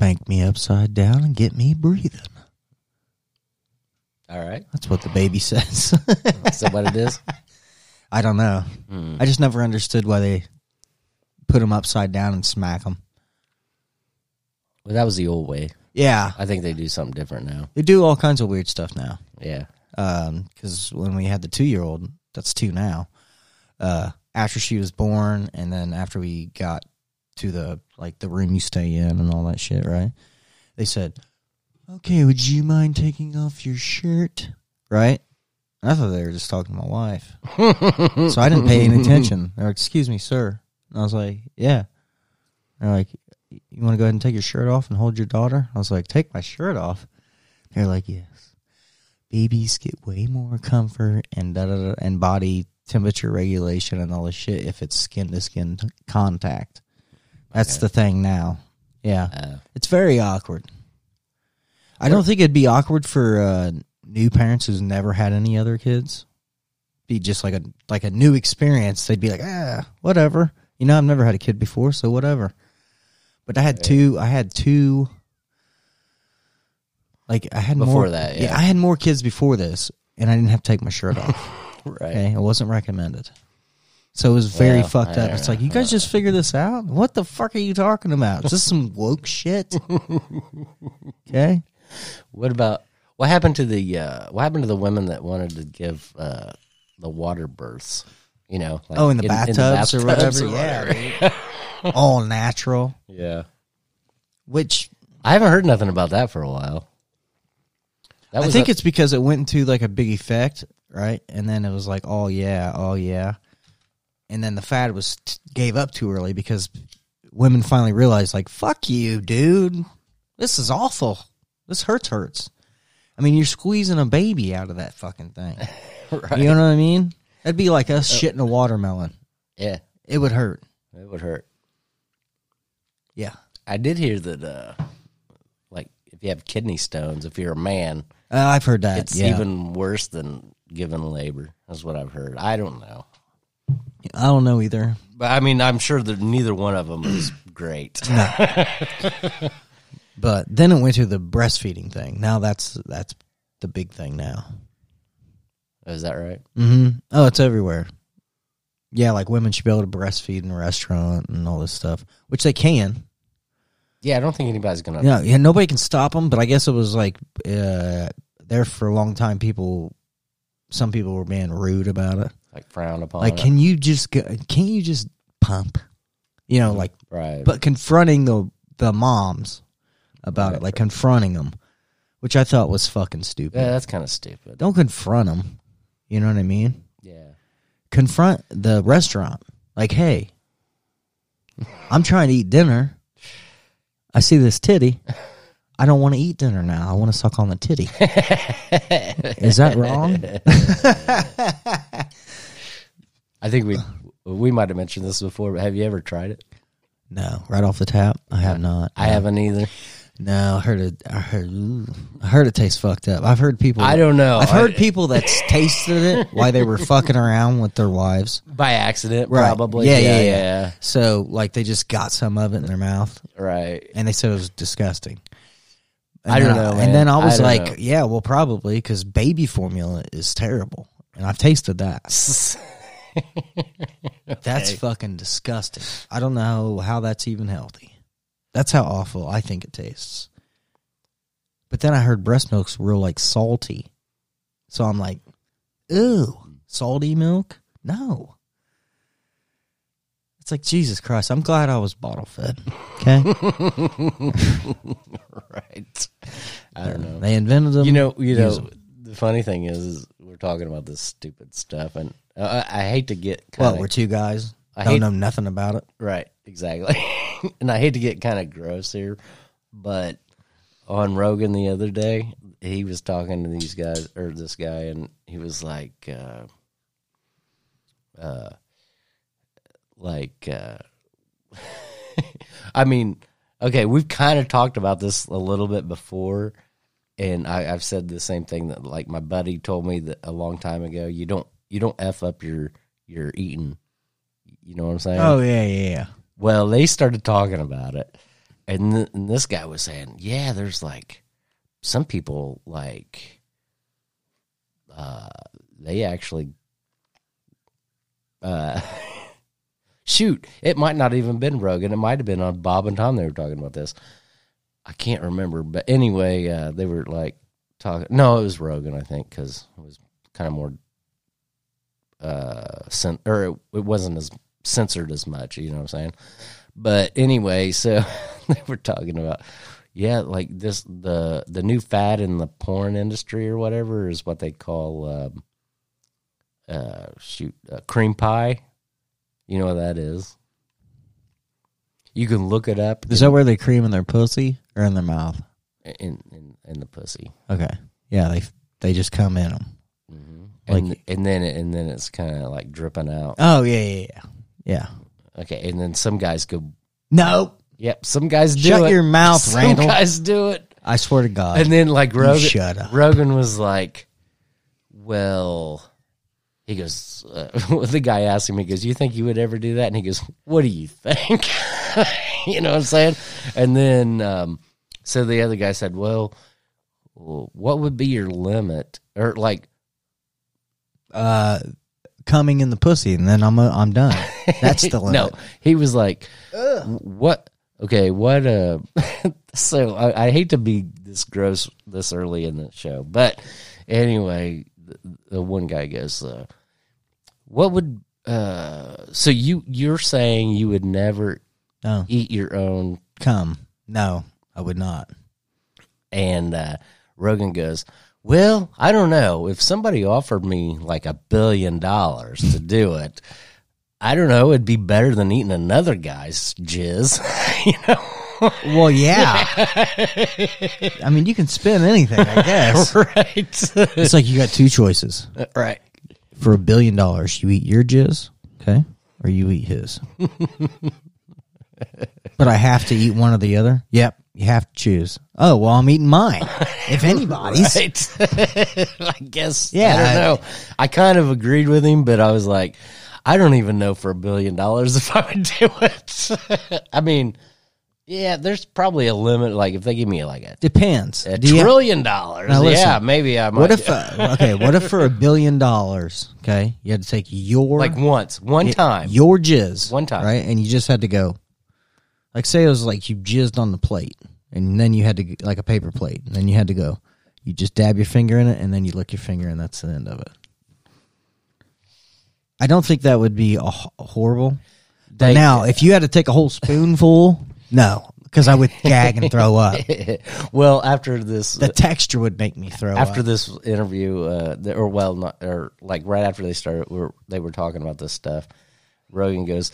Spank me upside down and get me breathing. All right. That's what the baby says. Is that what it is? I don't know. Hmm. I just never understood why they put them upside down and smack them. Well, that was the old way. Yeah, I think they do something different now. they do all kinds of weird stuff now. Yeah. Because when we had the two year old, that's two now. Uh, after she was born, and then after we got to the like the room you stay in and all that shit, right? They said, "Okay, would you mind taking off your shirt?" Right? I thought they were just talking to my wife, so I didn't pay any attention. They're like, "Excuse me, sir," and I was like, "Yeah." They're like, "You want to go ahead and take your shirt off and hold your daughter?" I was like, "Take my shirt off." They're like, "Yes." babies get way more comfort and da, da, da, and body temperature regulation and all this shit if it's skin to skin contact. That's Okay. the thing now. Yeah, Uh, it's very awkward. I don't think it'd be awkward for uh, new parents who's never had any other kids. Be just like a like a new experience. They'd be like, ah, whatever. You know, I've never had a kid before, so whatever. But I had two. I had two. Like I had Before more, that, yeah. I had more kids before this, and I didn't have to take my shirt off. right. Okay, it wasn't recommended. So it was very Well, fucked up. It's like you guys just figure this out. What the fuck are you talking about? Is this some woke shit? Okay, What about what happened to the uh, what happened to the women that wanted to give uh, the water births? You know, like oh, in the bathtubs or bathtubs whatever. Yeah, dude. all natural. yeah. Which I haven't heard nothing about that for a while. That I think a- it's because it went into like a big effect, right? And then it was like, oh yeah, oh yeah, and then the fad was gave up too early because women finally realized, like, fuck you, dude, this is awful. This hurts, hurts. I mean, you're squeezing a baby out of that fucking thing. right. You know what I mean? That'd be like us shitting a watermelon. yeah, It would hurt. it would hurt. Yeah. I did hear that, uh, like, if you have kidney stones, if you're a man, Uh, I've heard that. it's yeah. even worse than giving labor. That's what I've heard. I don't know, I don't know either. but I mean, I'm sure that neither one of them is great. But then it went to the breastfeeding thing. Now that's that's the big thing now. Is that right? Mm-hmm. Oh, it's everywhere. Yeah, like women should be able to breastfeed in a restaurant and all this stuff, which they can. Yeah, I don't think anybody's gonna. Yeah, yeah, nobody can stop them. But I guess it was like uh, there for a long time. People, some people were being rude about it. Like frown upon. Like, it. can you just go, can you just pump? You know, like, right? but confronting the the moms about it, like confronting them, which I thought was fucking stupid. yeah, that's kind of stupid. Don't confront them. You know what I mean? Yeah, confront the restaurant. Like, hey, I'm trying to eat dinner. I see this titty. I don't want to eat dinner now. I want to suck on the titty. Is that wrong? I think we we might have mentioned this before. But have you ever tried it? No, right off the tap, I have not. I haven't either. No, I heard it. I heard. ooh, I heard it tastes fucked up. I've heard people. I don't know. I've heard I- people that's tasted it while they were fucking around with their wives. by accident, Right. probably. Yeah, yeah, yeah, yeah, yeah. So, like, they just got some of it in their mouth, Right. and they said it was disgusting. And I don't know, man. And then I I was don't like, know. yeah, well, probably because baby formula is terrible, and I've tasted that. That's fucking disgusting. I don't know how that's even healthy. That's how awful I think it tastes. But then I heard breast milk's real like salty, so I'm like, ooh, salty milk? No. It's like Jesus Christ. I'm glad I was bottle fed. Okay, right. I don't know. they invented them. You know, you know. The funny thing is, is we're talking about this stupid stuff, and uh, I, hate to get Well, we're two guys. I don't hate- know nothing about it. Right, exactly. and I hate to get kind of gross here, but on Rogan the other day, he was talking to these guys or this guy, and he was like, uh, uh, like, uh, I mean, okay, we've kind of talked about this a little bit before, and I, I've said the same thing that like my buddy told me that a long time ago. You don't you don't f up your your eating. You know what I'm saying? Oh yeah, yeah, yeah. Well, they started talking about it, and, th- and this guy was saying, yeah, there's like some people like uh they actually uh shoot, it might not even been Rogan. It might have been on Bob and Tom they were talking about this. I can't remember, but anyway, uh, they were like talking. No, it was Rogan, I think, because it was kind of more uh, cen- or it, it wasn't as censored as much. You know what I'm saying? But anyway, so they were talking about yeah, like this the the new fad in the porn industry or whatever is what they call um, uh, shoot uh, cream pie. You know what that is? You can look it up Is that where they cream in their pussy or in their mouth? in in, in the pussy. Okay. Yeah, they they just come in them. And Like- and then it, and then it's kind of like dripping out. Oh yeah, yeah, yeah. Yeah. Okay, and then some guys go, No. "Yep." Some guys do Shut it. your mouth, some Randall. guys do it, I swear to God. and then like Rogan, shut up. Rogan was like, "Well." He goes, uh, the guy asked him, he goes, You think you would ever do that? And he goes, What do you think? you know what I'm saying? And then, um, so the other guy said, Well, what would be your limit? Or like, uh coming in the pussy and then I'm uh, I'm done. That's the limit. No, he was like, "What? Okay, what?" Uh, so I, I hate to be this gross this early in the show, but anyway, the, the one guy goes, uh, "What would?" Uh, so you you're saying you would never No. eat your own? Come. No, I would not. And uh, Rogan goes, "Well, I don't know. If somebody offered me like a billion dollars to do it." I don't know. It'd be better than eating another guy's jizz, you know. Well, yeah. I mean, you can spin anything, I guess. right. It's like you got two choices. right. For a billion dollars, you eat your jizz, okay, or you eat his. but I have to eat one or the other. Yep, you have to choose. Oh well, I'm eating mine. If anybody's, Right. I guess. Yeah. I don't know. I kind of agreed with him, but I was like, I don't even know for a billion dollars if I would do it. I mean, yeah, there's probably a limit. Like if they give me like a, depends. a Do you- trillion dollars, listen, yeah, maybe I might. what if? Uh, okay, what if for a billion dollars, okay, you had to take your like once, one time, your jizz One time. right, and you just had to go. Like say it was like you jizzed on the plate, and then you had to like a paper plate, and then you had to go. You just dab your finger in it, and then you lick your finger, and that's the end of it. I don't think that would be a horrible. They- now, if you had to take a whole spoonful, no, because I would gag and throw up. well, after this, The texture would make me throw after up. this interview, uh, or well, not or like right after they started, we were, they were talking about this stuff. Rogan goes,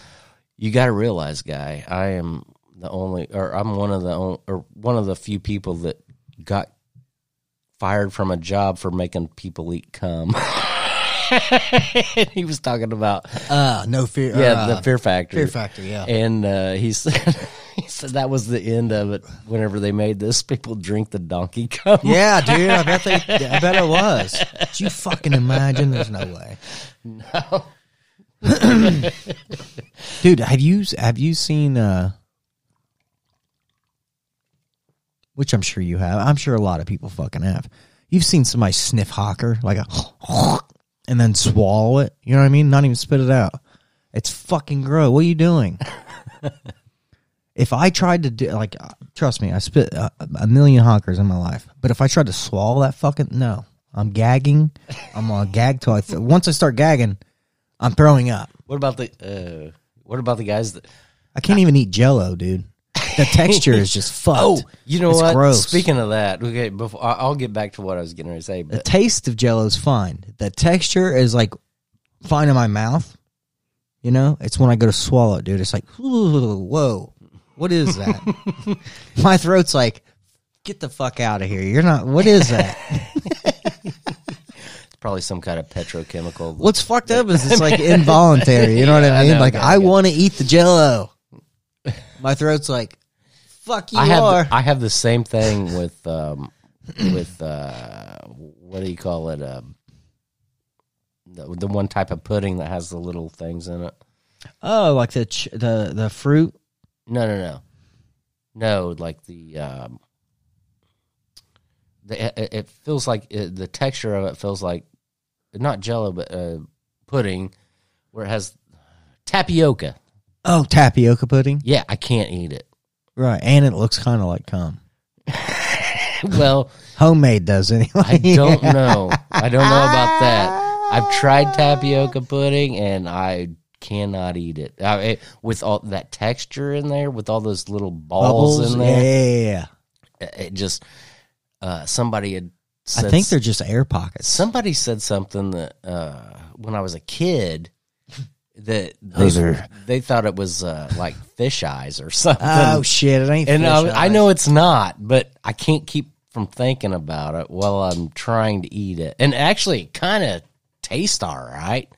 "You got to realize, guy, I am the only, or I'm one of the, only, or one of the few people that got fired from a job for making people eat cum." he was talking about Uh, no fear. yeah uh, the Fear Factor. Fear Factor, yeah. and uh, he said. He said that was the end of it. Whenever they made this, people drink the donkey cum. Yeah, dude. I bet they. I bet it was. Did you fucking imagine? There's no way. No. Dude, have you have you seen? uh Which I'm sure you have. I'm sure a lot of people fucking have. You've seen somebody sniff hocker like a, and then swallow it. You know what I mean? Not even spit it out. It's fucking gross. What are you doing? if I tried to do like, uh, trust me, I spit a, a million honkers in my life. But if I tried to swallow that fucking no, I'm gagging. I'm gonna gag till I. Th- once I start gagging, I'm throwing up. What about the uh, what about the guys that I can't even eat Jello, dude. The texture is just oh, fucked. Oh, you know It's what? Gross. Speaking of that, okay, before I- I'll get back to what I was getting ready to say, the taste of Jello is fine. The texture is like fine in my mouth. You know, it's when I go to swallow it, dude. It's like, whoa, what is that? my throat's like, get the fuck out of here. You're not. What is that? it's probably some kind of petrochemical. What's fucked up is it's like involuntary. You know what Yeah, I I mean? know, like I okay. want to eat the Jello. My throat's like, fuck you I have are. the, I have the same thing with um with uh what do you call it um the, the one type of pudding that has the little things in it. oh, like the ch- the the fruit. No, no, no. No, like the um, the it, it feels like it, the texture of it feels like not Jello, but uh, pudding, where it has tapioca. Oh, tapioca pudding. Yeah, I can't eat it. Right, and it looks kind of like cum. well, Homemade does anyway. I don't know. I don't know about that. I've tried tapioca pudding and I cannot eat it. I, it with all that texture in there, with all those little balls Bubbles. in there. yeah, yeah, yeah. it it just uh, somebody had I think they're just air pockets. somebody said something that uh, when I was a kid that they, Those are- they thought it was uh, like fish eyes or something. Oh shit! It ain't. and fish I, I eyes. know it's not, but I can't keep from thinking about it while I'm trying to eat it. And actually, it kind of tastes all right.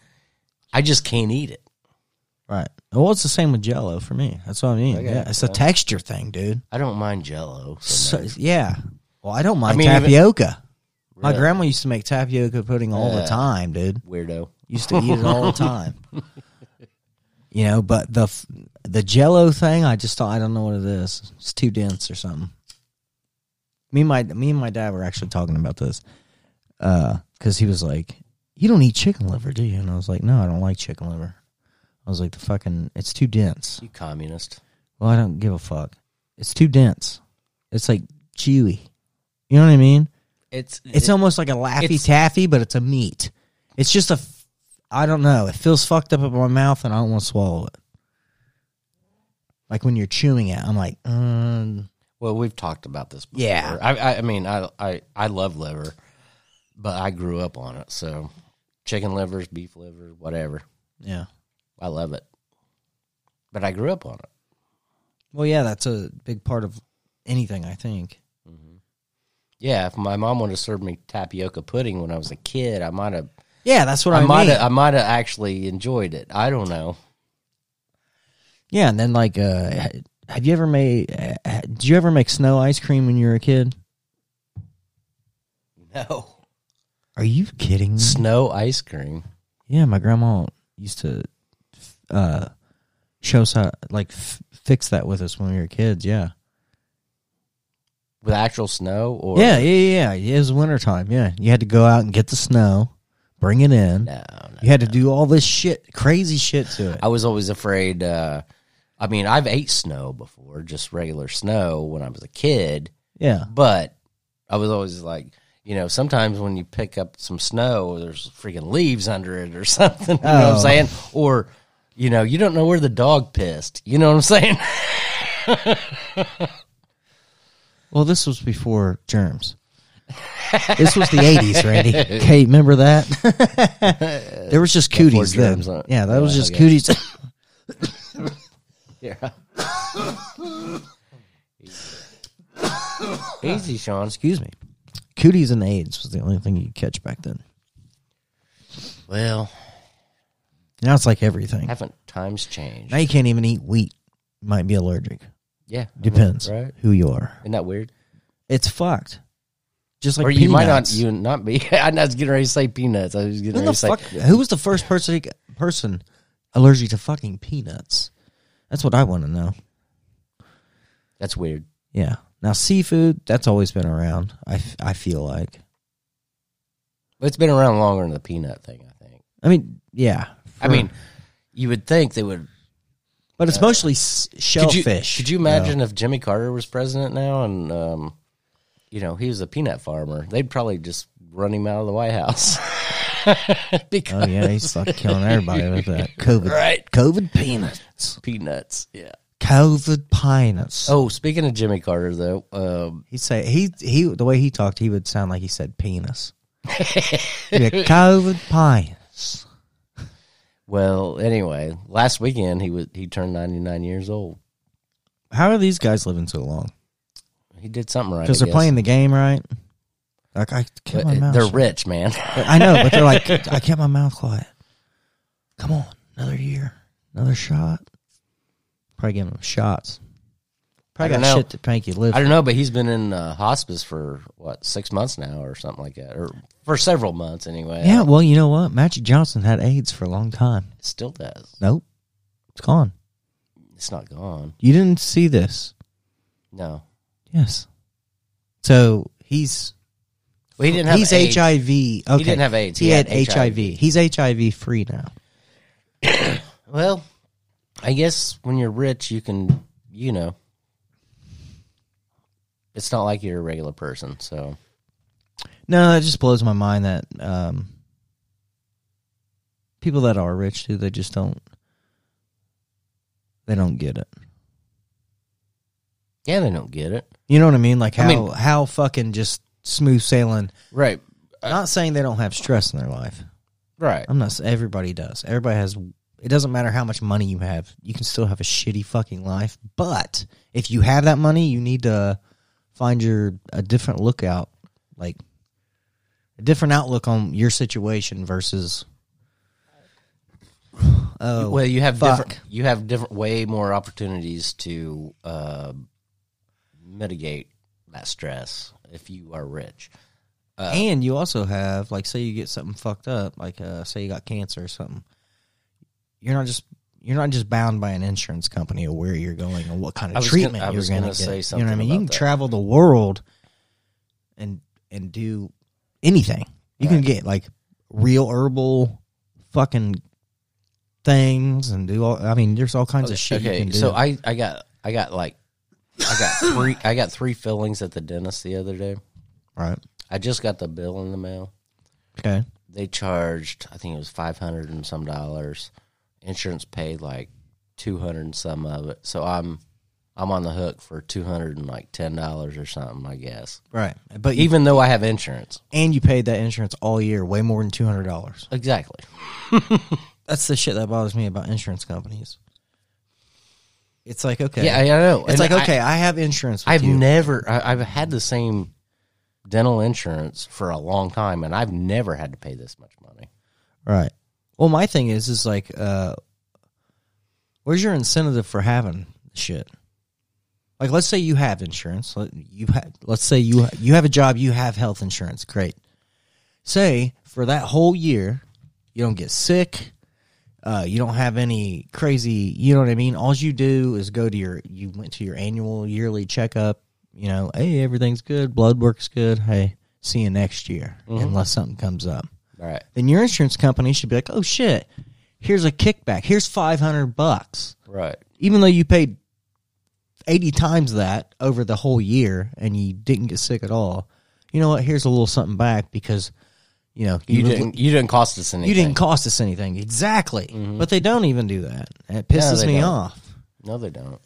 I just can't eat it. Right. Well, it's the same with Jello for me. That's what I mean. Yeah, it's a texture thing, dude. I don't mind Jello. So So, yeah. Well, I don't mind mean, even- tapioca. My grandma used to make tapioca pudding all the time, dude. weirdo. Used to eat it all the time. You know, but the the Jello thing, I just thought I don't know what it is. It's too dense or something. Me and my me and my dad were actually talking about this uh, because he was like, "You don't eat chicken liver, do you?" And I was like, "No, I don't like chicken liver." I was like, "The fucking, it's too dense." You communist. Well, I don't give a fuck. It's too dense. It's like chewy. You know what I mean? It's It's it- almost like a laffy taffy, but it's a meat. It's just a. I don't know. It feels fucked up in my mouth, and I don't want to swallow it. Like when you're chewing it, I'm like, um, Well, we've talked about this. Before. Yeah. I, I, I mean, I, I, I love liver, but I grew up on it. So, chicken livers, beef livers, whatever, yeah. I love it. But I grew up on it. Well, yeah, that's a big part of anything. I think. Yeah, if my mom would have served me tapioca pudding when I was a kid, I might have. Yeah, that's what I, I might mean. have. I might have actually enjoyed it. I don't know. yeah, and then like, uh, have you ever made? Uh, did you ever make snow ice cream when you were a kid? No Are you kidding me? snow ice cream. Yeah, my grandma used to uh show us how like f- fix that with us when we were kids. Yeah, with actual snow or yeah, yeah, yeah, yeah. It was wintertime. Yeah, you had to go out and get the snow, bring it in. no, no. You had to do all this shit, crazy shit to it. I was always afraid. Uh, I mean, I've ate snow before, just regular snow when I was a kid, Yeah, but I was always like, you know, sometimes when you pick up some snow, there's freaking leaves under it or something. You know what Oh. I'm saying? Or, you know, you don't know where the dog pissed. You know what I'm saying? Well, this was before germs. this was the '80s, Randy. Okay, remember that? there was just cooties then. germs, huh? Yeah, that was Yeah, just I cooties. yeah. Easy, Shawn. Excuse me. Cooties and AIDS was the only thing you could catch back then. Well, Now it's like everything. haven't times changed? Now you can't even eat wheat. You might be allergic. Yeah, I Depends right? who you are. Isn't that weird? It's fucked. Just like or you might not you not be. I was getting ready to say peanuts. I was getting Who ready the to say fuck? Who was the first person person allergic to fucking peanuts? That's what I want to know. that's weird. Yeah. Now seafood, that's always been around. I, f- I feel like. But It's been around longer than the peanut thing. I think. I mean, yeah. I for- mean, you would think they would. but it's mostly s- Could shellfish. you, could you imagine if Jimmy Carter was president now and um, you know he was a peanut farmer? They'd probably just run him out of the White House. because Oh yeah, he's fucking killing everybody with that COVID. Right. COVID peanuts. peanuts. Yeah. COVID peanuts. Oh, speaking of Jimmy Carter, though, um, He'd say he he the way he talked, he would sound like he said penis. yeah, COVID penis. well, anyway, last weekend he was he turned ninety nine years old. How are these guys living so long? He did something right Because they're guess. playing the game right. Like I kept my mouth. They're shut. rich, man. I know, but they're like, I kept my mouth quiet. Come on, another year, another shot. Probably give him shots. Probably I got know. shit to you live. I don't know, but he's been in uh, hospice for what six months now, or something like that, or for several months anyway. yeah, well, you know what? Magic Johnson had AIDS for a long time. it still does. Nope, it's gone. It's not gone. You didn't see this. No, Yes. So he's well, he didn't have. he's AIDS. HIV. Okay. He didn't have AIDS. He, He, had, had, HIV. He's HIV free now. Well, I guess when you're rich, you can, you know, it's not like you're a regular person. So No, it just blows my mind that um, people that are rich too, they just don't they don't get it. yeah, they don't get it. You know what I mean? Like how I mean- how fucking just smooth sailing. Right. not saying they don't have stress in their life. Right. I'm not. Everybody does. Everybody has. It doesn't matter how much money you have. You can still have a shitty fucking life. But if you have that money, you need to find your a different lookout, like a different outlook on your situation versus. Oh well, you have fuck. different. You have different, way more opportunities to uh, mitigate that stress if you are rich. Uh, and you also have like say you get something fucked up, like uh, say you got cancer or something. You're not just you're not just bound by an insurance company or where you're going or what kind of gonna- treatment I you're going to gonna get. say you know what I mean? You can that. travel the world and and do anything. You can get like real herbal fucking things and do all. I mean, there's all kinds of shit you okay, can do. so I, I got I got like I got three I got three fillings at the dentist the other day. right. I just got the bill in the mail. Okay. They charged I think it was five hundred and some dollars. Insurance paid like two hundred and some of it. So I'm I'm on the hook for two hundred and like ten dollars or something, I guess. Right. But you, Even though I have insurance. and you paid that insurance all year, way more than two hundred dollars. Exactly. That's the shit that bothers me about insurance companies. It's like okay, Yeah, I, I know. it's And like okay, I, have insurance. I've you. never I, I've had the same dental insurance for a long time and I've never had to pay this much money. right. Well, my thing is, is like, uh, where's your incentive for having shit? Like, let's say you have insurance. Let- You have, let's say you you have a job, you have health insurance. Great. Say for that whole year, you don't get sick. Uh, you don't have any crazy. You know what I mean. All you do is go to your. You went to your annual yearly checkup. You know, hey, everything's good. Blood works good. Hey, see you next year, unless something comes up All right. then your insurance company should be like, "Oh shit, here's a kickback. Here's 500 bucks." Right. Even though you paid 80 times that over the whole year and you didn't get sick at all. You know what? Here's a little something back because you know, You live- didn't you didn't cost us anything. you didn't cost us anything. Exactly. Mm-hmm. But they don't even do that. And it pisses they me don't. off. No, they don't.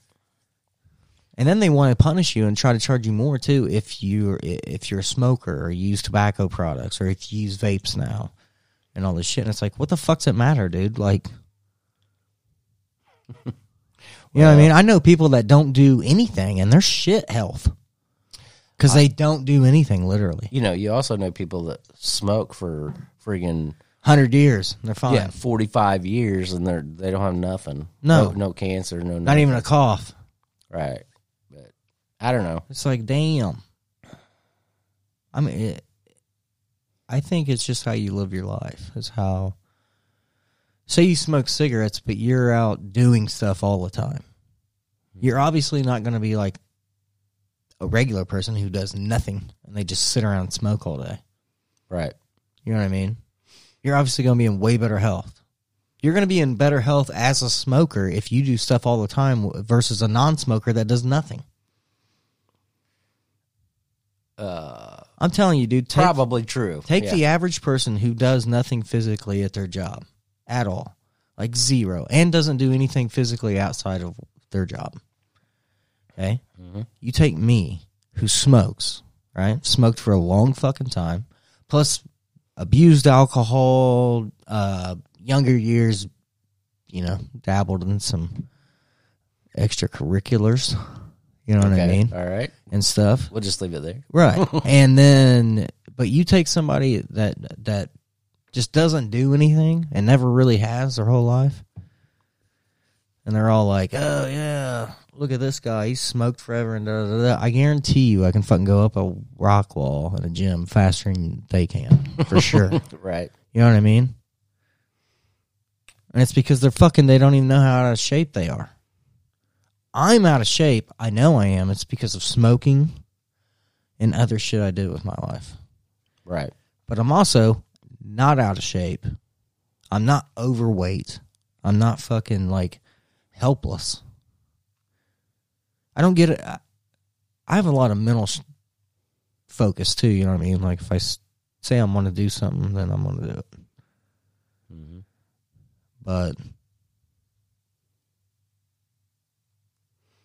And then they want to punish you and try to charge you more too if you're if you're a smoker or you use tobacco products or if you use vapes now and all this shit. And it's like, what the fuck's it matter, dude? Like, you know what I mean? I know people that don't do anything and they're shit health because they don't do anything literally. You know, you also know people that smoke for friggin' Hundred years, they're fine. yeah, forty five years and they're they don't have nothing. No. no, cancer, no Not even a cough. right. But I don't know. It's like, damn. I mean, it, I think it's just how you live your life. Is how. Say you smoke cigarettes, but you're out doing stuff all the time. You're obviously not going to be like a regular person who does nothing and they just sit around and smoke all day. Right. You know what I mean? You're obviously going to be in way better health. You're going to be in better health as a smoker if you do stuff all the time versus a non-smoker that does nothing. Uh, I'm telling you, dude. Take, probably true. Take Yeah. the average person who does nothing physically at their job at all, like zero, and doesn't do anything physically outside of their job. Okay? Mhm. You take me, who smokes, right? Smoked for a long fucking time, plus abused alcohol, uh, younger years, you know, dabbled in some extracurriculars, you know what I mean? All right. And stuff. We'll just leave it there. Right. and then but you take somebody that that just doesn't do anything and never really has their whole life. And they're all like, "Oh yeah, look at this guy. He's smoked forever." And da, da, da. I guarantee you, I can fucking go up a rock wall in a gym faster than they can, for sure. Right. You know what I mean? And it's because they're fucking. They don't even know how out of shape they are. I'm out of shape, I know I am. It's because of smoking and other shit I did with my life. Right. But I'm also not out of shape. I'm not overweight. I'm not fucking like helpless. I don't get it. I- have a lot of mental focus too. You know what I mean? Like if I say I'm going to do something, then I'm going to do it. hmm But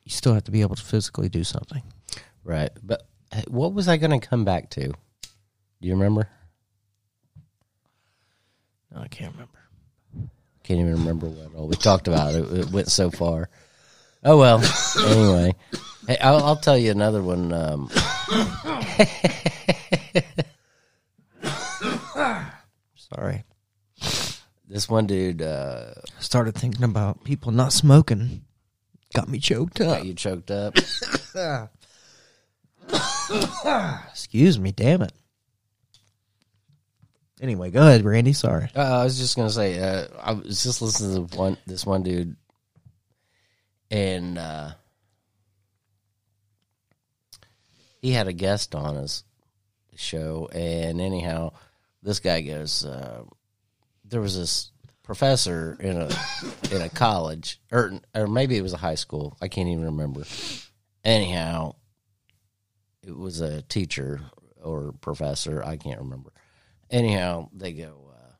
you still have to be able to physically do something. Right. But uh, what was I going to come back to? Do you remember? No, I can't remember. Can't even remember what all we talked about. It, it went so far. Oh well. anyway, hey, I'll, I'll tell you another one. Um, Sorry. this one dude uh, started thinking about people not smoking. Got me choked up. got you choked up. Excuse me, damn it. Anyway, go ahead, Randy. Sorry. Uh, I was just gonna say, uh, I was just listening to one this one dude, and uh, he had a guest on his show, and anyhow, this guy goes, uh, there was this professor in a in a college, or or maybe it was a high school, I can't even remember. Anyhow, it was a teacher or professor, I can't remember anyhow, they go, uh,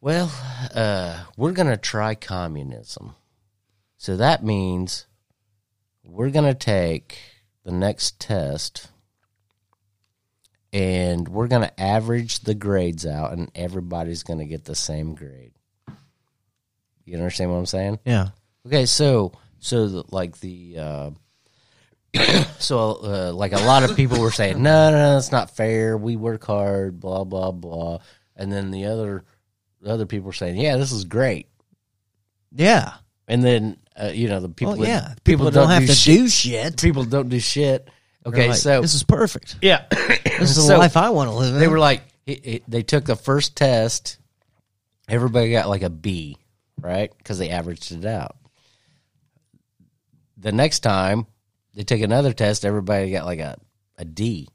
well, uh, we're going to try communism. So that means we're going to take the next test and we're going to average the grades out, and everybody's going to get the same grade. You understand what I'm saying? Yeah. Okay, so so the, like the uh, so uh, like a lot of people were saying, no, no, no, it's not fair. We work hard, blah blah blah, and then the other the other people were saying, yeah, this is great. Yeah. And then uh, you know the people, Well, that- yeah. People, that don't, have to shit. do shit. People don't do shit. Okay, like, so this is perfect. yeah, This is the So- life I want to live in. they were like, it, it, they took the first test. Everybody got like a B, right? Because they averaged it out. The next time they took another test, everybody got like a, a D.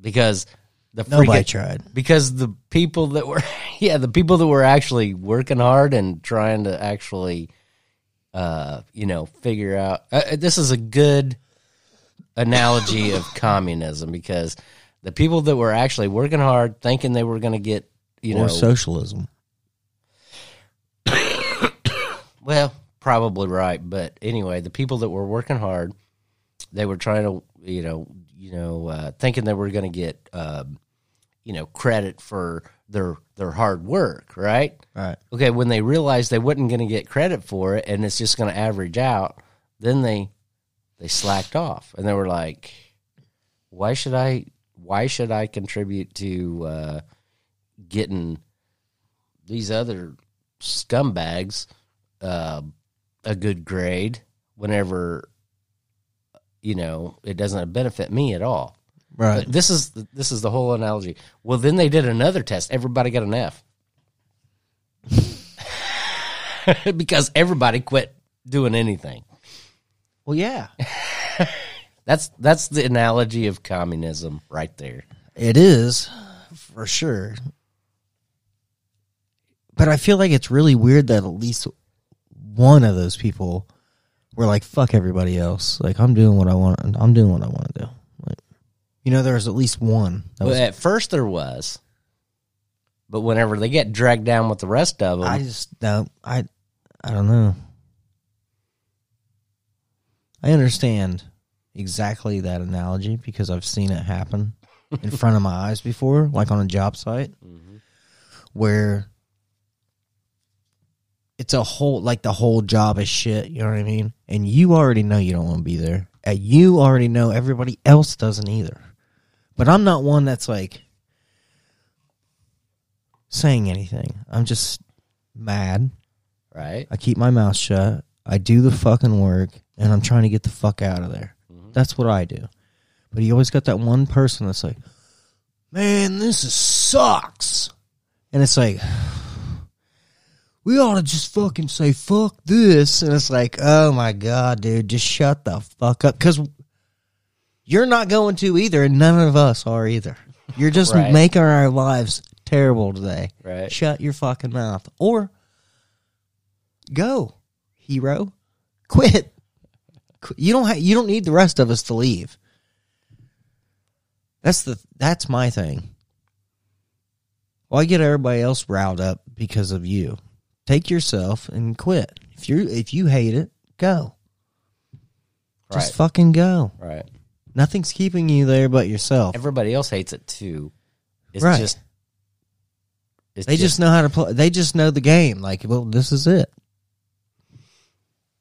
Because the Nobody freaking, tried. because the people that were yeah the people that were actually working hard and trying to actually uh you know figure out uh, this is a good analogy of communism because the people that were actually working hard thinking they were going to get you or know socialism. well probably right but anyway the people that were working hard they were trying to you know you know uh, thinking they were going to get um, you know credit for their their hard work right Right. okay when they realized they wasn't going to get credit for it and it's just going to average out then they they slacked off and they were like why should i why should i contribute to uh, getting these other scumbags uh, a good grade whenever you know it doesn't benefit me at all Right. but this is this is the whole analogy. Well, then they did another test. Everybody got an F because everybody quit doing anything. well, yeah. That's that's the analogy of communism right there. It is for sure. But I feel like it's really weird that at least one of those people were like, "Fuck everybody else." Like I'm doing what I want. I'm doing what I want to do. Like, you know, there was at least one. That Well, was, at first there was, but whenever they get dragged down with the rest of them, I just don't. I I don't know. I understand exactly that analogy because I've seen it happen in front of my eyes before, like on a job site, mm-hmm. where it's a whole like the whole job is shit. You know what I mean? And you already know you don't want to be there. And you already know everybody else doesn't either. But I'm not one that's like saying anything. I'm just mad. right? I keep my mouth shut. I do the fucking work, and I'm trying to get the fuck out of there. Mm-hmm. That's what I do. But you always got that one person that's like, "Man, this is sucks," and it's like, we ought to just fucking say fuck this, and it's like, oh my god, dude, just shut the fuck up, because you're not going to either, and none of us are either. You're just Right. making our lives terrible today. Right. Shut your fucking mouth, or go, hero, quit. You don't. Ha- you don't need the rest of us to leave. That's the. That's my thing. Why get everybody else riled up because of you? Take yourself and quit. If you if you hate it, go. Just Right. fucking go. Right. Nothing's keeping you there but yourself. Everybody else hates it too. It's Right. just. It's They just know how to play. They just know the game. Like, well, this is it.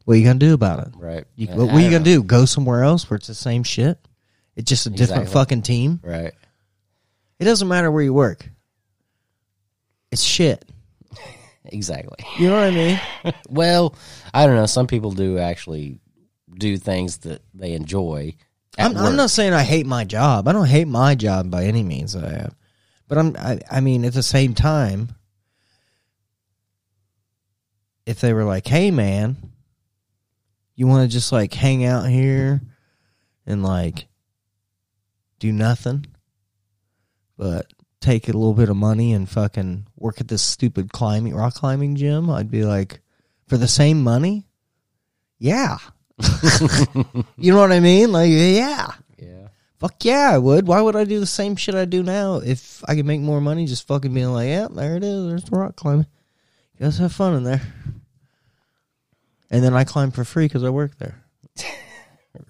What are you gonna do about it? right. You, what, what are you gonna do? Go somewhere else where it's the same shit? It's just a different fucking team. Right. It doesn't matter where you work. It's shit. Exactly. You know what I mean? Well, I don't know. Some people do actually do things that they enjoy. I'm, I'm not saying I hate my job. I don't hate my job by any means that I have. But I'm I, I mean at the same time if they were like, "Hey man, you want to just like hang out here and like do nothing but take a little bit of money and fucking work at this stupid climbing rock climbing gym?" I'd be like, "For the same money?" Yeah. you know what I mean? Like, yeah. Yeah. Fuck yeah, I would. Why would I do the same shit I do now if I could make more money just fucking being like, yeah, there it is. There's the rock climbing. You guys have fun in there. And then I climb for free because I work there.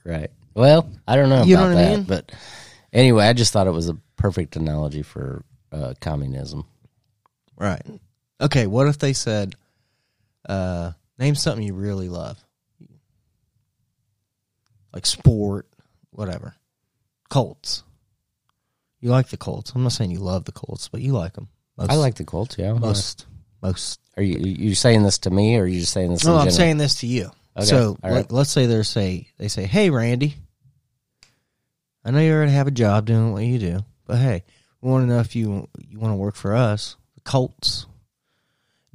Right. Well, I don't know You know about I that, mean? but anyway, I just thought it was a perfect analogy for uh, communism. Right. Okay, what if they said, uh, name something you really love? Like sport, whatever. Colts. You like the Colts. I'm not saying you love the Colts, but you like them. Most, I like the Colts. Yeah. most. Most. Are you you saying this to me, or are you just saying this? No, I'm general? saying this to you. Okay, So right. let, us say they say they say, "Hey, Randy, I know you already have a job doing what you do, but hey, we want to know if you you want to work for us, the Colts,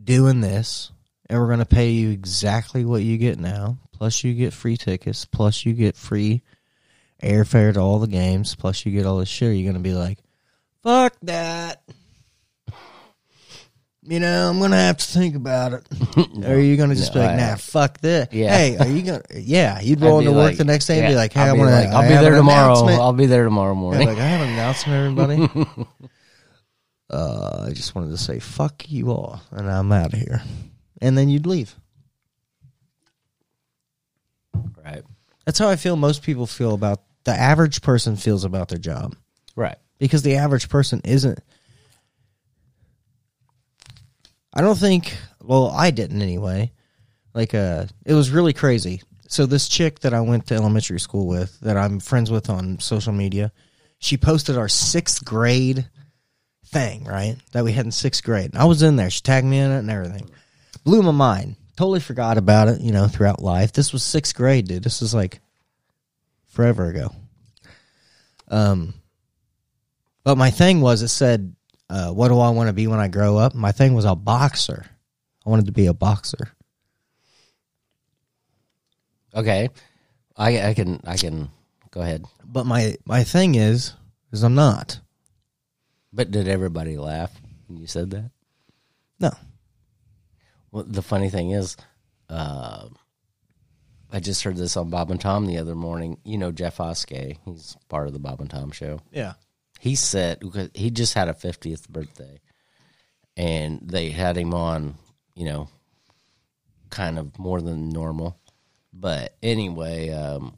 doing this, and we're going to pay you exactly what you get now, plus you get free tickets, plus you get free airfare to all the games, plus you get all this shit." You're going to be like, "Fuck that." You know, I'm gonna have to think about it. or are you gonna just No, be like, I- nah, fuck this? Yeah. Hey, are you gonna? Yeah, you'd roll into work like- the next day and be like, hey, I'll I'm be gonna. like, I'll be there tomorrow. I'll be there tomorrow Yeah, morning. like I have an announcement, everybody. uh, I just wanted to say fuck you all, and I'm out of here. And then you'd leave. right. That's how I feel. Most people feel about the average person feels about their job Right. because the average person isn't. I don't think. Well, I didn't anyway. Like, uh, it was really crazy. So this chick that I went to elementary school with, that I'm friends with on social media, she posted our sixth grade thing, right? That we had in sixth grade. I was in there. She tagged me in it and everything. Blew my mind. Totally forgot about it, you know, throughout life. This was sixth grade, dude. This was like forever ago. Um, but my thing was, it said, uh, "What do I want to be when I grow up?" My thing was a boxer. I wanted to be a boxer. Okay. I I can I can go ahead. But my my thing is, is I'm not. But did everybody laugh when you said that? No. Well, the funny thing is, uh, I just heard this on Bob and Tom the other morning. You know Jeff Oskey. He's part of the Bob and Tom show. Yeah. He said because he just had a 50th birthday, and they had him on, you know, kind of more than normal. But anyway, um,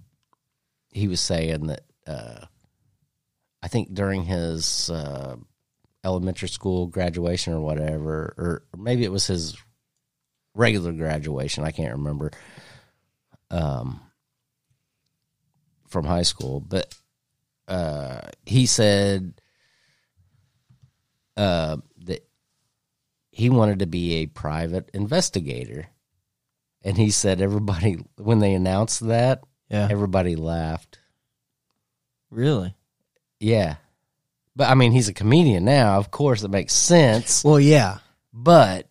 he was saying that uh, I think during his uh, elementary school graduation or whatever, or maybe it was his regular graduation. I can't remember. Um, from high school, but uh, he said uh, that he wanted to be a private investigator, and he said everybody when they announced that, Yeah. everybody laughed. Really? Yeah, but I mean, he's a comedian now. Of course, it makes sense. Well, yeah. But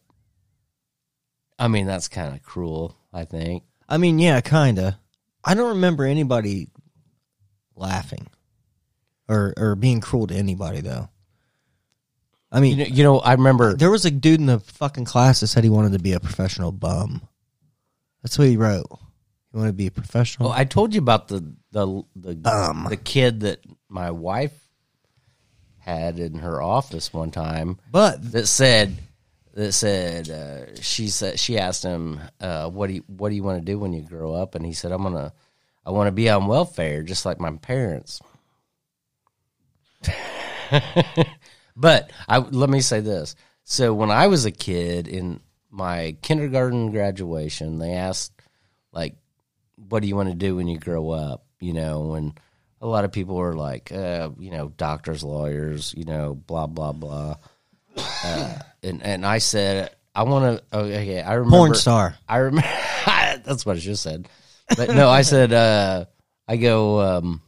I mean, that's kind of cruel. I think. I mean, yeah, kinda. I don't remember anybody laughing or or being cruel to anybody though. I mean, You know, you know, I remember. there was a dude in the fucking class that said he wanted to be a professional bum. That's what he wrote. He wanted to be a professional. Well, I told you about the the the Bum. the kid that my wife had in her office one time but that said that said uh, she said she asked him uh, what do you what do you want to do when you grow up and he said I'm gonna I want to be on welfare just like my parents. but I let me say this. So when I was a kid in my kindergarten graduation, they asked like, "What do you want to do when you grow up?" You know, and a lot of people were like, uh, you know, doctors, lawyers, you know, blah blah blah. Uh, and and I said, I want to. Okay, I remember porn star. I remember that's what I just said. But no, I said uh I go um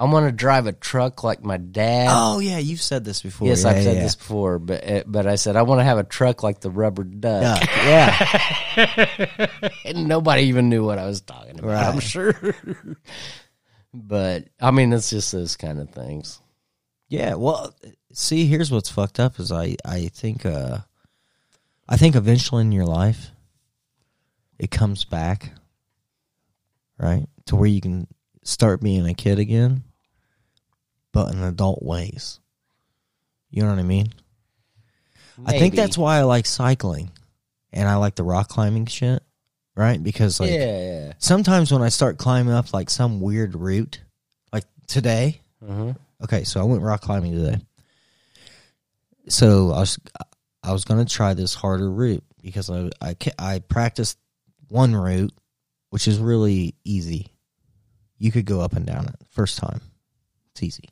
I want to drive a truck like my dad. Oh yeah, you've said this before. yes, Yeah, I've said yeah. this before, but uh, but I said I want to have a truck like the rubber duck. Duck, yeah. And nobody even knew what I was talking about, I'm sure. but I mean, it's just those kind of things. Yeah, well, see, here's what's fucked up is I I think uh I think eventually in your life it comes back right to where you can start being a kid again but in adult ways. You know what I mean? I think that's why I like cycling and I like the rock climbing shit, right? Because like yeah, yeah. sometimes when I start climbing up like some weird route, like today, Mhm. Okay, so I went rock climbing today. So I was I was gonna try this harder route because I I I practiced one route, which is really easy. You could go up and down it first time. It's easy.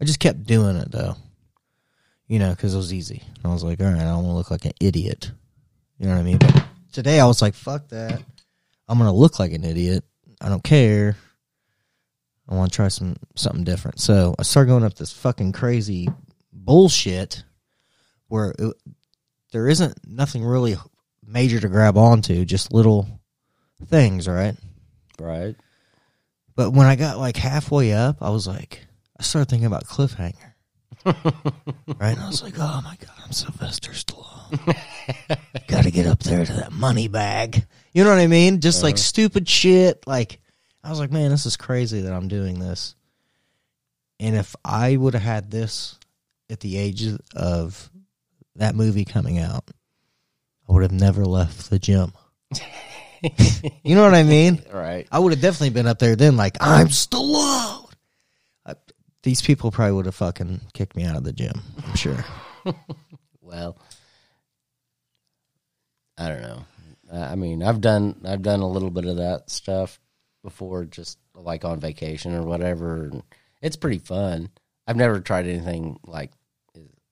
I just kept doing it though, you know, because it was easy. And I was like, all right, I don't want to look like an idiot. You know what I mean? But today I was like, fuck that. I'm gonna look like an idiot. I don't care. I want to try some something different. So I started going up this fucking crazy bullshit where it, there isn't nothing really major to grab onto, just little things, right? Right. But when I got like halfway up, I was like, I started thinking about cliffhanger. right? And I was like, oh my God, I'm Sylvester Stallone. got to get up there to that money bag. You know what I mean? Just like uh-huh. stupid shit. Like, I was like, man, this is crazy that I'm doing this. And if I would have had this at the age of that movie coming out, I would have never left the gym. you know what I mean? Right. I would have definitely been up there then, like, I'm Stallone. These people probably would have fucking kicked me out of the gym, I'm sure. Well, I don't know. I mean, I've done I've done a little bit of that stuff before, just like on vacation or whatever. It's pretty fun. I've never tried anything like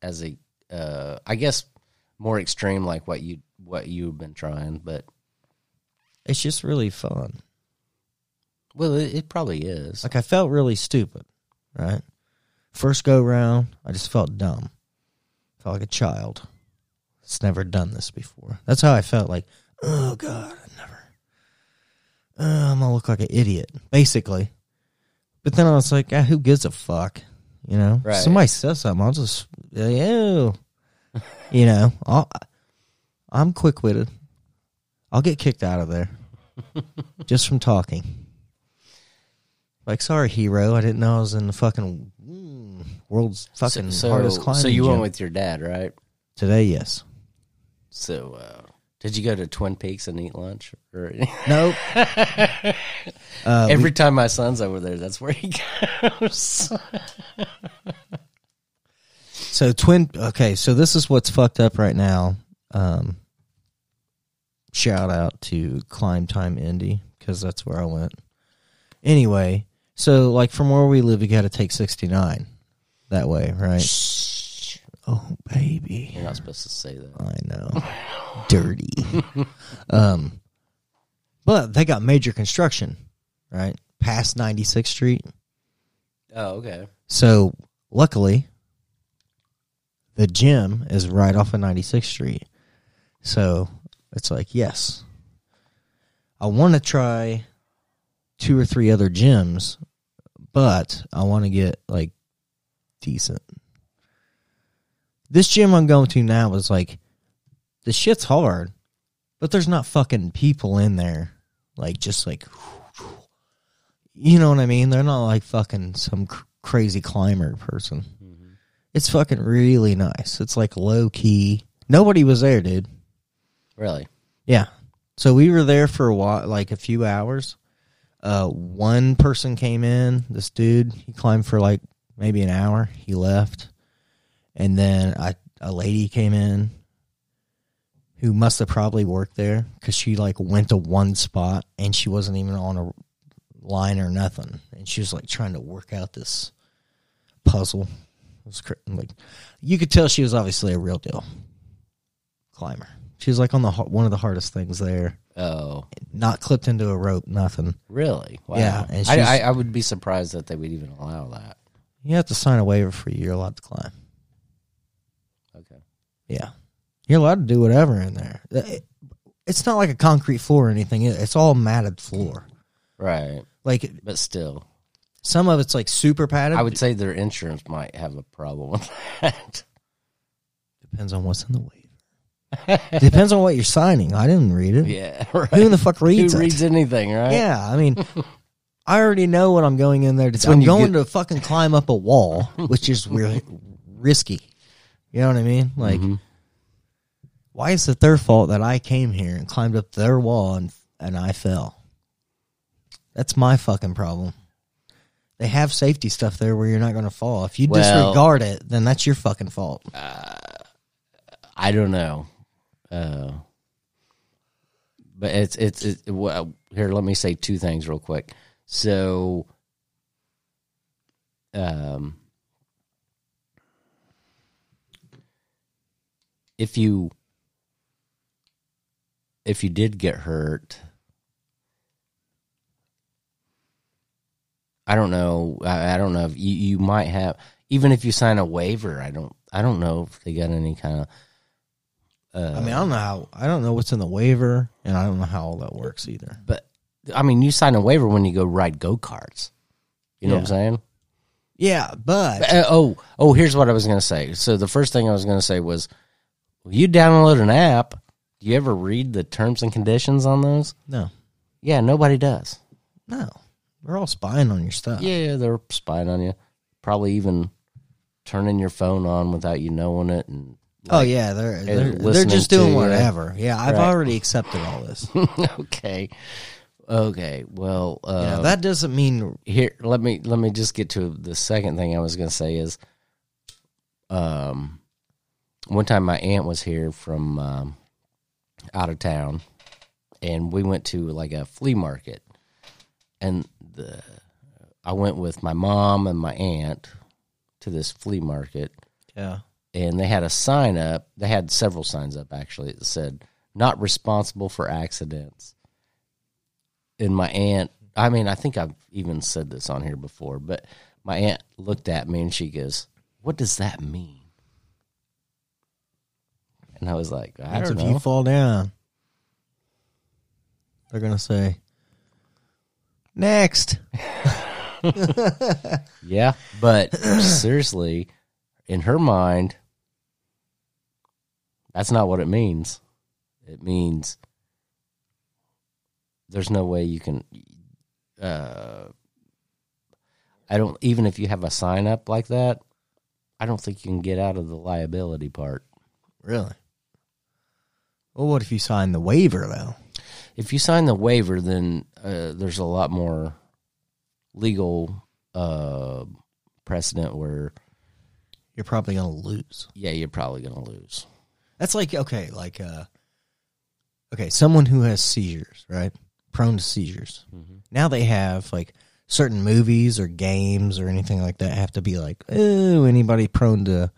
as a, uh, I guess, more extreme like what you what you've been trying. But It's just really fun. well, it, it probably is. Like, I felt really stupid, right? First go round, I just felt dumb. Felt like a child. It's never done this before. That's how I felt like, oh God, I never. Uh, I'm gonna look like an idiot, basically. But then I was like, ah, who gives a fuck? You know, Right. somebody says something, I'll just, ew. you know, I'll, I'm quick witted. I'll get kicked out of there just from talking. Like, sorry, hero. I didn't know I was in the fucking mm, world's fucking so, hardest climbing. so you gym. went with your dad, right? today? Yes. So uh, did you go to Twin Peaks and eat lunch? Or Nope. uh, every time my son's over there, that's where he goes. So twin. Okay, so this is what's fucked up right now. Um, shout out to Climb Time Indy because that's where I went. Anyway, so like from where we live, you got to take sixty nine that way, right? Oh baby, You're not supposed to say that. I know, dirty. um, but they got major construction, right? Past ninety sixth Street. Oh, okay. So luckily, the gym is right off of 96th Street. So it's like yes, I want to try two or three other gyms, but I want to get like decent. This gym I'm going to now is like the shit's hard, but there's not fucking people in there like just like you know what I mean? They're not like fucking some cr- crazy climber person. Mm-hmm. It's fucking really nice. It's like low key. Nobody was there, dude. Really? Yeah. So we were there for a while, like a few hours. Uh, one person came in. This dude, he climbed for like maybe an hour. He left, and then I, a lady came in, who must have probably worked there because she like went to one spot and she wasn't even on a line or nothing, and she was like trying to work out this puzzle. It was cra- like you could tell she was obviously a real deal climber. She was like on the one of the hardest things there, Oh, not clipped into a rope, nothing. really? Wow. Yeah, and I, I, I would be surprised that they would even allow that. You have to sign a waiver for you. You're allowed to climb. Okay. Yeah, you're allowed to do whatever in there. It- It's not like a concrete floor or anything. It's all matted floor. Right. Like But still, some of it's like super padded. I would say their insurance might have a problem with that. depends on what's in the waiver. depends on what you're signing. I didn't read it. yeah. Right. Who in the fuck reads Who it? reads anything, right? Yeah, I mean, I already know what I'm going in there to. do. when I'm going get- to fucking climb up a wall, which is really risky. You know what I mean? Like, Mhm. why is it their fault that I came here and climbed up their wall and and I fell? That's my fucking problem. They have safety stuff there where you're not going to fall. If you Well- disregard it, then that's your fucking fault. I don't know. Uh, but it's it's it, well, here. Let me say two things real quick. So, um, if you if you did get hurt, I don't know. I, I don't know if you, you might have even if you sign a waiver. I don't. I don't know if they got any kind of. Uh, I mean, I don't know how. I don't know what's in the waiver, and I don't know how all that works either. but I mean, you sign a waiver when you go ride go karts. You know what I'm saying? Yeah, but Uh, oh, oh, here's what I was going to say. So the first thing I was going to say was, you download an app. Do you ever read the terms and conditions on those? no, Yeah, nobody does. no, they're all spying on your stuff. Yeah, they're spying on you. Probably even turning your phone on without you knowing it. And Oh yeah, they're they're, they're just doing whatever. Yeah, I've Right. already accepted all this. okay, okay. Well, uh, yeah, that doesn't mean here let me let me just get to the second thing I was going to say is um one time my aunt was here from um, out of town and we went to like a flea market and the I went with my mom and my aunt to this flea market yeah. And they had a sign up. They had several signs up actually that said "Not responsible for accidents." And my aunt, I mean, I think I've even said this on here before, but my aunt looked at me and she goes, "What does that mean?" And I was like, "I don't if you fall down, they're gonna say next. Yeah, but seriously, in her mind, that's not what it means. It means there's no way you can. Uh, I don't even if you have a sign up like that. I don't think you can get out of the liability part. Really? Well, what if you sign the waiver though? If you sign the waiver, then uh, there's a lot more legal uh, precedent where You're probably gonna lose. yeah, you're probably going to lose. That's like okay, like uh, okay, someone who has seizures, right? Prone to seizures. Now they have like certain movies or games or anything like that have to be like, oh, anybody prone to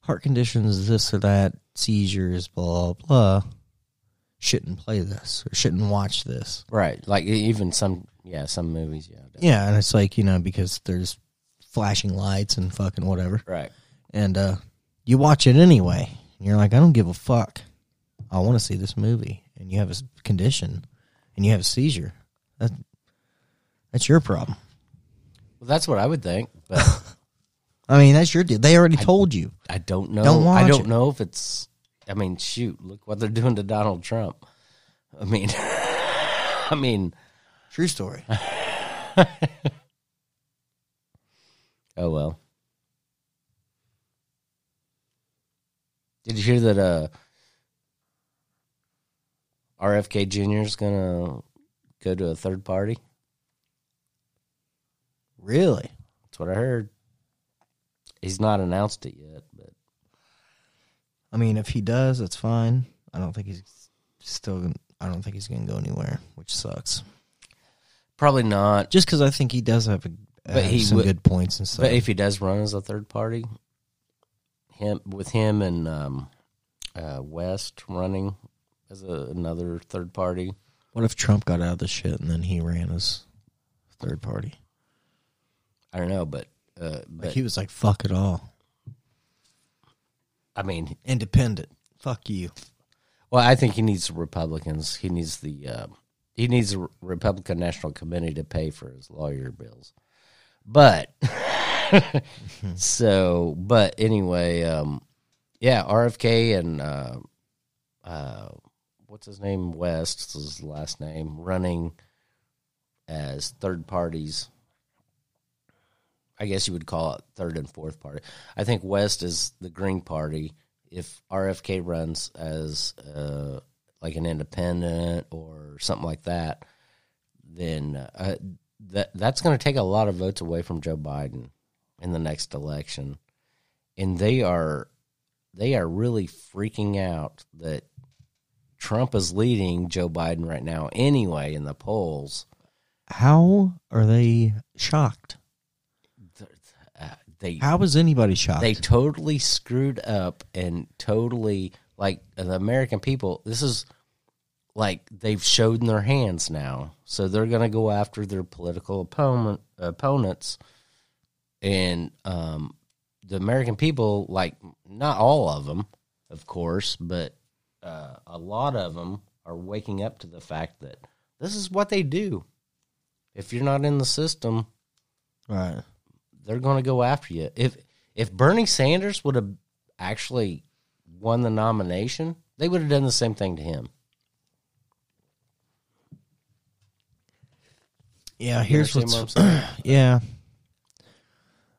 heart conditions, this or that, seizures, blah blah, shouldn't play this or shouldn't watch this. Right. Like even some, yeah, some movies, yeah. definitely. Yeah, and it's like you know because there's flashing lights and fucking whatever, Right. And uh, you watch it anyway. And you're like, I don't give a fuck. I want to see this movie, and you have a condition and you have a seizure, that that's your problem. Well, that's what I would think, but I mean, that's your deal. They already told you. I don't know. Don't I don't it. know if it's. I mean, shoot! Look what they're doing to Donald Trump. I mean, I mean, True story. oh well. Did you hear that? Uh, RFK Jr. is gonna go to a third party. really? That's what I heard. He's not announced it yet, but I mean, if he does, that's fine. I don't think he's still. I don't think he's going to go anywhere, which sucks. probably not. Just because I think he does have, a, But have he some would- good points and stuff. But if he does run as a third party, him with him and um, uh, West running as a, another third party, what if Trump got out of the shit and then he ran as third party? I don't know, but uh, Like he was like, "Fuck it all, I mean, independent. Fuck you." well, I think he needs the Republicans. He needs the uh, he needs a Republican National Committee to pay for his lawyer bills. But so, but anyway, um, yeah, RFK and uh, uh, what's his name? West is his last name, running as third parties. I guess you would call it third and fourth party. I think West is the Green Party. If RFK runs as uh, like an independent or something like that, then uh, that that's going to take a lot of votes away from Joe Biden in the next election, and they are they are really freaking out that Trump is leading Joe Biden right now anyway in the polls. How are they shocked? Uh, they How is anybody shocked? they totally screwed up and totally like the American people. This is like they've showed in their hands now, so they're going to go after their political opponent opponents, and um, the American people, like not all of them, of course, but uh, a lot of them are waking up to the fact that this is what they do. If you're not in the system, right. they're going to go after you. If if Bernie Sanders would have actually won the nomination, they would have done the same thing to him. Yeah. Here's what's what I'm saying? yeah.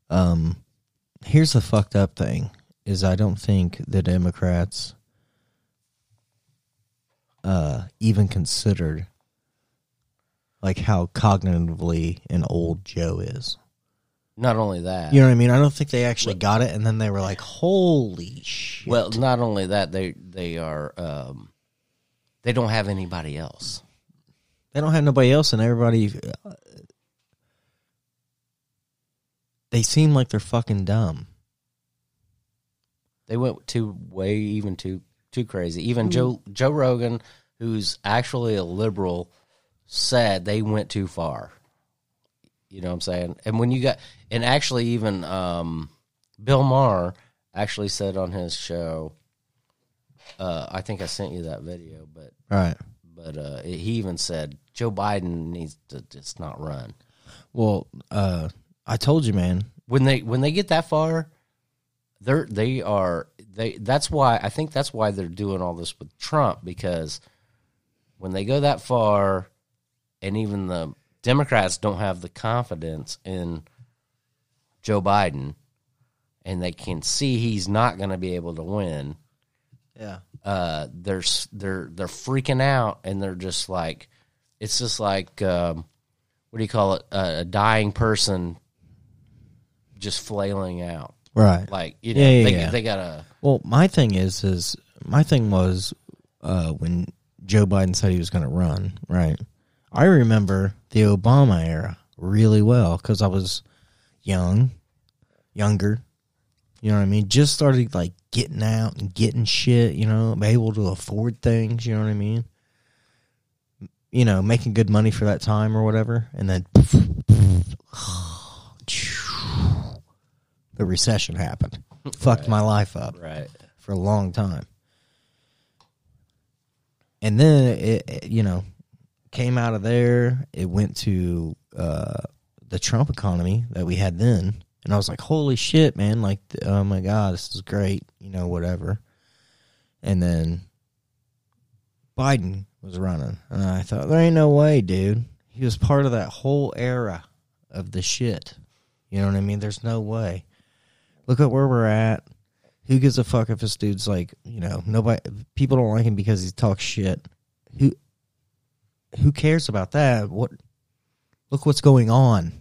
Um, here's the fucked up thing: is I don't think the Democrats uh even considered like how cognitively an old Joe is. Not only that, You know what I mean? I don't think they actually got it, and then they were like, "Holy shit!" well, not only that, they they are um, they don't have anybody else. they don't have nobody else, and everybody. They seem like they're fucking dumb. They went too way even too too crazy. Even Joe Joe Rogan, who's actually a liberal, said they went too far. You know what I'm saying? And when you got and actually even um, Bill Maher actually said on his show, uh, I think I sent you that video, but Right. but uh, he even said Joe Biden needs to just not run. Well, uh, I told you, man. when they when they get that far, they're they are they. That's why I think that's why they're doing all this with Trump because when they go that far, and even the Democrats don't have the confidence in Joe Biden, and they can see he's not going to be able to win. Yeah. Uh, they're they're they're freaking out, and they're just like, it's just like um, what do you call it? a a dying person just flailing out. Right. Like you know, Yeah, yeah, they yeah. they gotta. Well, my thing is, is my thing was uh, when Joe Biden said he was going to run. Right. I remember the Obama era really well because I was young, younger. You know what I mean? Just started like getting out and getting shit. You know, able to afford things. You know what I mean? You know, making good money for that time or whatever, and then the recession happened. Fucked my life up Right. for a long time. and then it, it, you know came out of there. It went to uh, the Trump economy that we had then, and I was like, "Holy shit, man! Like, oh my god, this is great." You know, whatever. And then Biden was running, and I thought, "There ain't no way, dude. He was part of that whole era of the shit." You know what I mean? There's no way. Look at where we're at. Who gives a fuck if this dude's like, you know, nobody people don't like him because he talks shit. Who who cares about that? What look what's going on.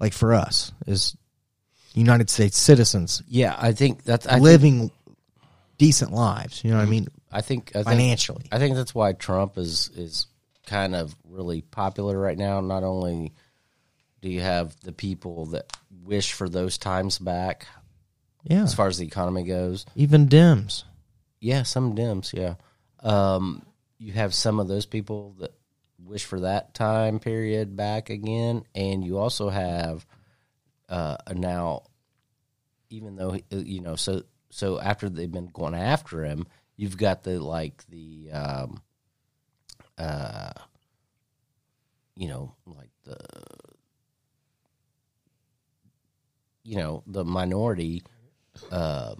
Like for us is United States citizens Yeah, I think that's I think, living decent lives, you know what I mm-hmm. mean? I think I think Financially. I think that's why Trump is is kind of really popular right now. Not only do you have the people that wish for those times back Yeah. as far as the economy goes. Even Dems. Yeah, some Dems, yeah. Um, you have some of those people that wish for that time period back again, and you also have uh, now, even though you know, so so after they've been going after him, you've got the like the, um, uh, you know, like the, you know, the minority. Uh,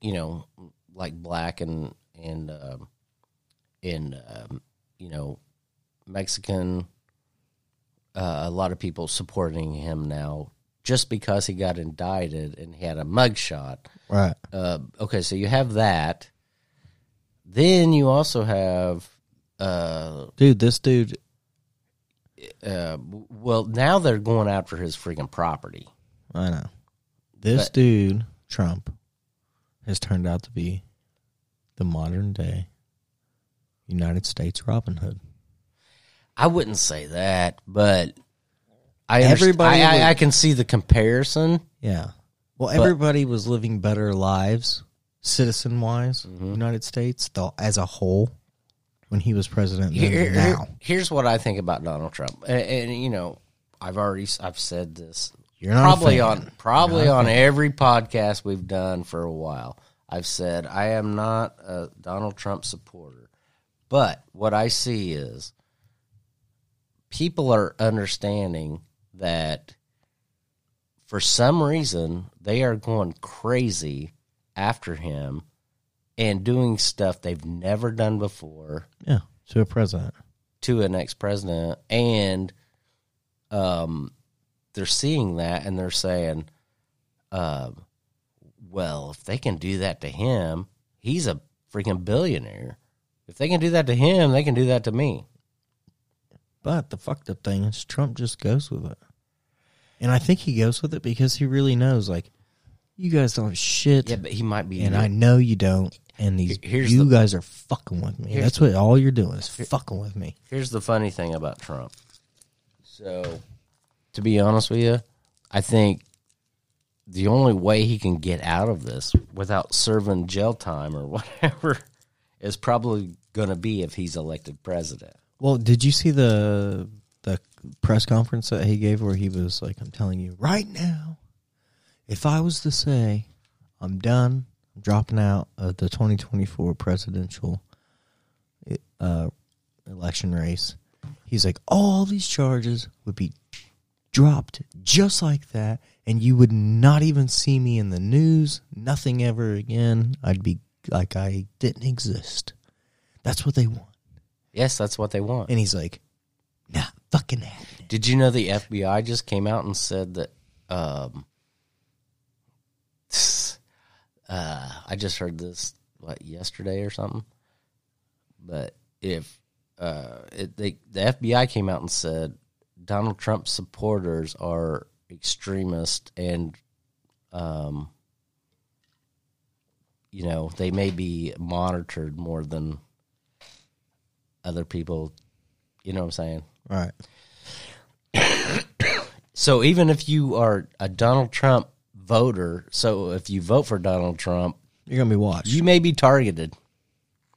you know, like black and and um, and um, you know, Mexican. Uh, a lot of people supporting him now just because he got indicted and he had a mugshot. Right. Uh, okay, so you have that. Then you also have, uh, Dude, this dude uh, well, now they're going after his freaking property. I know. This But- dude, Trump, has turned out to be the modern day United States Robin Hood. I wouldn't say that, but I Everybody I, would- I, I can see the comparison. Yeah. Well, everybody was living better lives, citizen wise, Mm-hmm. United States though, as a whole, when he was president. Here- now, here's what I think about Donald Trump, and, and you know, I've already I've said this You're probably on probably on every podcast we've done for a while. I've said I am not a Donald Trump supporter, but what I see is people are understanding that for some reason they are going crazy after him and doing stuff they've never done before yeah, to a president. to an ex president, and um, they're seeing that and they're saying, um, "Well, if they can do that to him, he's a freaking billionaire. If they can do that to him, they can do that to me." But the fucked up thing is Trump just goes with it. And I think he goes with it because he really knows, like, you guys don't have shit, Yeah, but he might be. and I know you don't. And these Here's you the- guys are fucking with me. Here's That's what all you're doing is fucking with me. Here's the funny thing about Trump. So, to be honest with you, I think the only way he can get out of this without serving jail time or whatever is probably going to be if he's elected president. Well, did you see the the press conference that he gave where he was like, "I'm telling you right now, if I was to say I'm done, I'm dropping out of the 2024 presidential uh, election race," he's like, "All these charges would be dropped just like that, and you would not even see me in the news, nothing ever again. I'd be like I didn't exist." That's what they want. Yes, that's what they want. And he's like, not fucking happening. Did you know the FBI just came out and said that? Um, uh, I just heard this what yesterday or something. But if uh, it, they, the FBI came out and said Donald Trump supporters are extremist and, um, you know, they may be monitored more than other people. You know what I'm saying? Right. So even if you are a Donald Trump voter, so if you vote for Donald Trump, You're going to be watched. you may be targeted.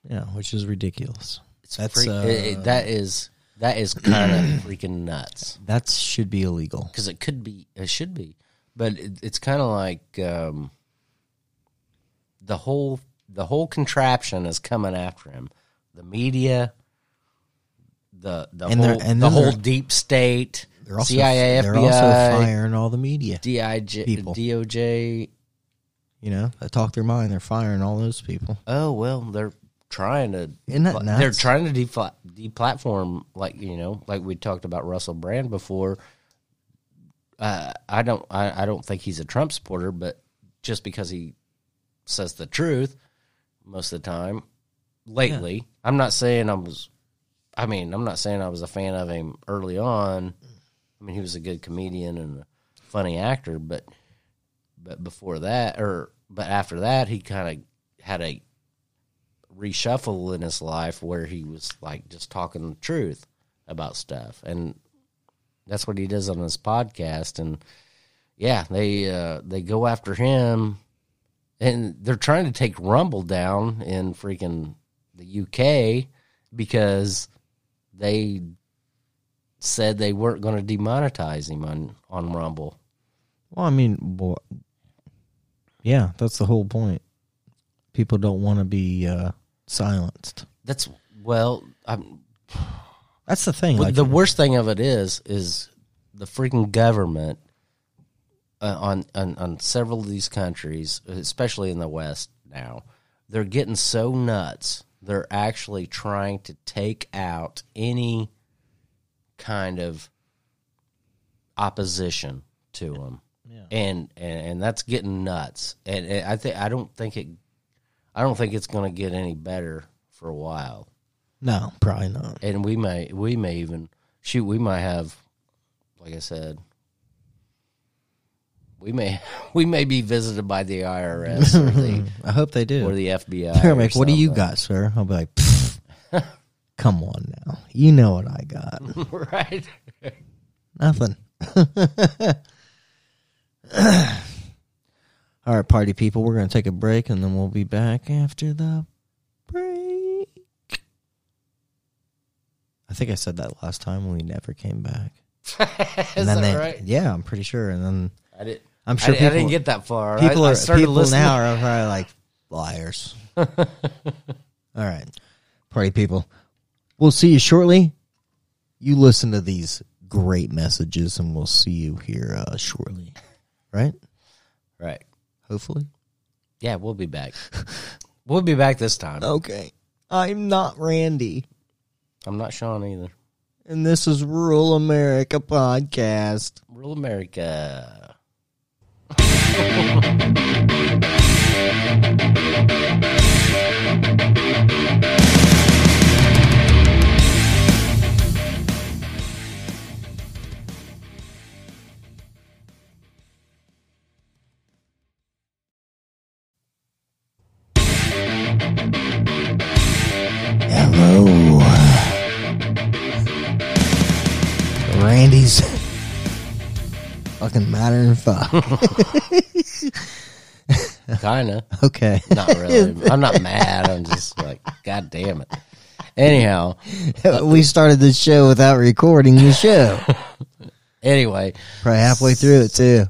yeah, which is ridiculous. It's That's, freak- uh, it- that is that is kind of freaking nuts That should be illegal. because it could be, it should be, but it, it's kind of like um, the whole the whole contraption is coming after him. The media, the the And whole and the whole deep state, They're also CIA, they're FBI, also firing all the media. DIJ, people. DOJ. You know, they talk their mind. They're firing all those people. Oh well, they're trying to. Isn't that They're trying to defla- deplatform, like you know, like we talked about Russell Brand before. Uh, I don't, I, I don't think he's a Trump supporter, but just because he says the truth most of the time, lately, I'm not saying I was. I mean, I'm not saying I was a fan of him early on. I mean, he was a good comedian and a funny actor, but but before that, or but after that, he kind of had a reshuffle in his life where he was like just talking the truth about stuff. And that's what he does on his podcast. And yeah they uh they go after him and they're trying to take rumble down in freaking the UK because they said they weren't going to demonetize him on on rumble Well, I mean, well, yeah, that's the whole point. People don't want to be uh, silenced. that's well i'm That's the thing. Like, the worst thing of it is, is the freaking government uh, on, on on several of these countries, especially in the West now, they're getting so nuts. They're actually trying to take out any kind of opposition to them, and, and and that's getting nuts. And, and I think I don't think it, I don't think it's going to get any better for a while no, probably not. and we may we may even shoot we might have like i said we may we may be visited by the irs or the, I hope they do. or the fbi They're like, what do you got, sir? I'll be like, "Pfft, come on now. You know what I got. right Nothing. All right, party people, we're going to take a break and then we'll be back after the break. I think I said that last time when we never came back. is that they, right Yeah, I'm pretty sure. And then i didn't I'm sure I people, didn't get that far people I, I are started people listening now are probably like liars. All right, party people, we'll see you shortly. You listen to these great messages, and we'll see you here uh, shortly. Right? right Hopefully. yeah we'll be back we'll be back this time Okay. I'm not Randy, i'm not Shawn either and this is Rural America Podcast. real america Hello. Randy's fucking than fuck. kind of Okay. not really i'm not mad i'm just like god damn it anyhow uh, we started the show without recording the show. anyway Probably halfway through it too.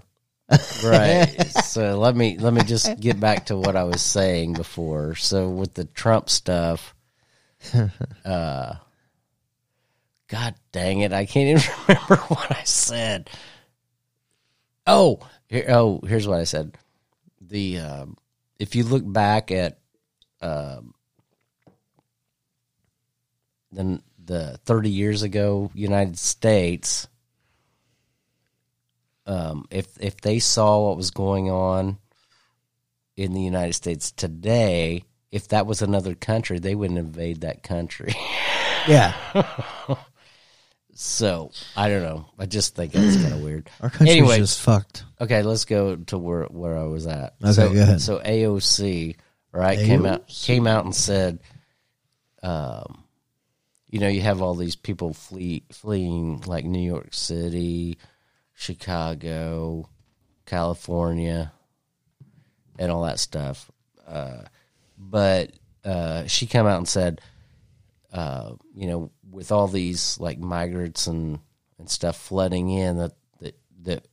right so let me let me just get back to what i was saying before so with the trump stuff uh god dang it. I can't even remember what i said. Oh here, oh here's what i said. The um if you look back at um the the 30 years ago united states um, if if they saw what was going on in the United States today, if that was another country, they wouldn't invade that country. Yeah. so I don't know. I just think that's kind of weird. Our country's Anyway. just fucked. Okay, let's go to where where I was at. Okay, so, go ahead. So AOC, right, came out came out and said, um, you know, you have all these people flee fleeing like New York City, Chicago, California, and all that stuff. Uh, but uh, she came out and said, uh, you know, with all these like migrants and and stuff flooding in, that that that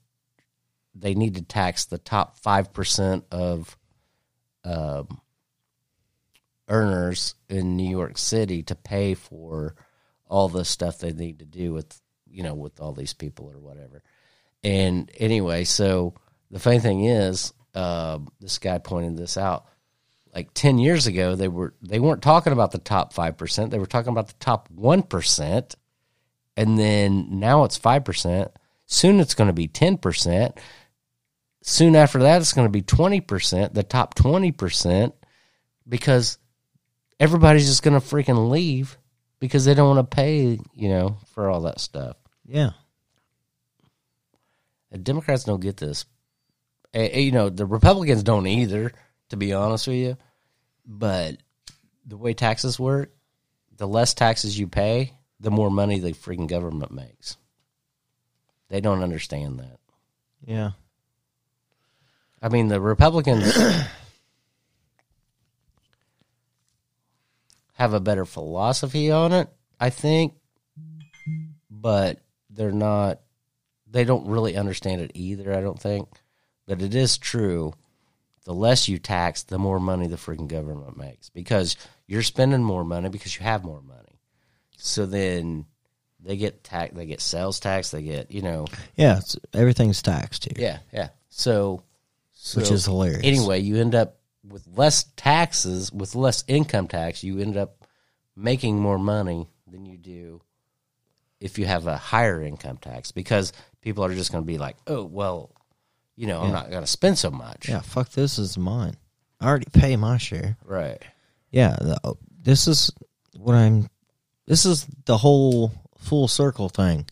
they need to tax the top five percent of um, earners in New York City to pay for all the stuff they need to do with you know with all these people or whatever. And anyway, so the funny thing is, uh, this guy pointed this out. Like ten years ago, they were they weren't talking about the top five percent. They were talking about the top one percent, and then now it's five percent. Soon it's going to be ten percent. Soon after that, it's going to be twenty percent. The top twenty percent, because everybody's just going to freaking leave because they don't want to pay, you know, for all that stuff. Yeah. The Democrats don't get this. You know, the Republicans don't either, to be honest with you. But the way taxes work, the less taxes you pay, the more money the freaking government makes. They don't understand that. Yeah. I mean, the Republicans have a better philosophy on it, I think, but they're not, they don't really understand it either, I don't think. But it is true. The less you tax, the more money the freaking government makes because you're spending more money because you have more money. So then they get tax, they get sales tax, they get, you know, Yeah. It's, everything's taxed here, yeah, yeah. So, so which is hilarious. anyway, you end up with less taxes, with less income tax, you end up making more money than you do if you have a higher income tax because people are just going to be like, oh, well, you know, I'm Yeah. not to spend so much. Yeah. Fuck this is mine. I already pay my share. Right. Yeah. The, oh, this is what I'm. This is the whole full circle thing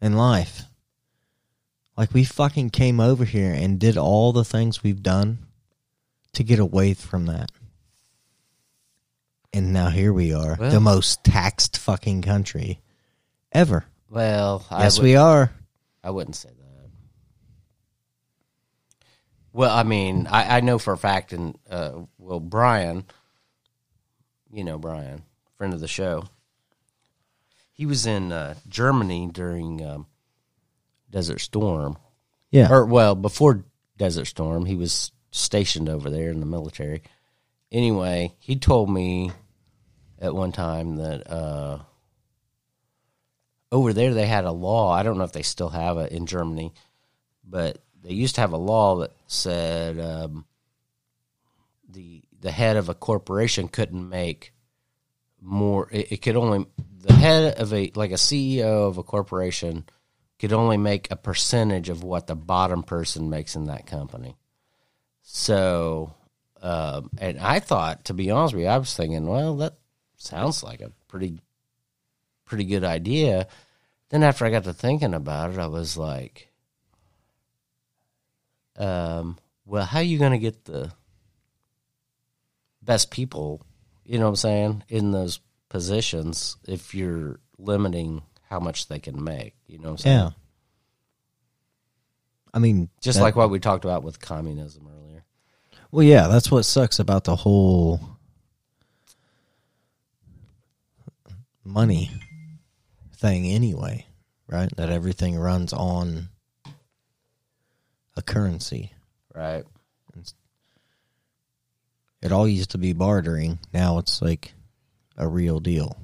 in life. Like we fucking came over here and did all the things we've done to get away from that. And now here we are, Well- the most taxed fucking country ever. Well, Yes, I, we are. I wouldn't say that. Well, I mean, I, I know for a fact, and uh, well, Brian, you know Brian, friend of the show, he was in uh, Germany during um, Desert Storm, Yeah. or well, before Desert Storm, he was stationed over there in the military. Anyway, he told me at one time that uh, over there they had a law. I don't know if they still have it in Germany, but they used to have a law that said um, the the head of a corporation couldn't make more. It, it could only the head of a like a CEO of a corporation could only make a percentage of what the bottom person makes in that company. So, um, and I thought, to be honest with you, I was thinking, well, that sounds like a pretty, pretty good idea. Then after I got to thinking about it, I was like, um, well, how are you going to get the best people, you know what I'm saying, in those positions if you're limiting how much they can make, you know what I'm saying? Yeah. I mean, Just that- like what we talked about with communism earlier. Well, yeah, that's what sucks about the whole money thing, anyway, right? That everything runs on a currency. Right. It all used to be bartering. Now it's like a real deal.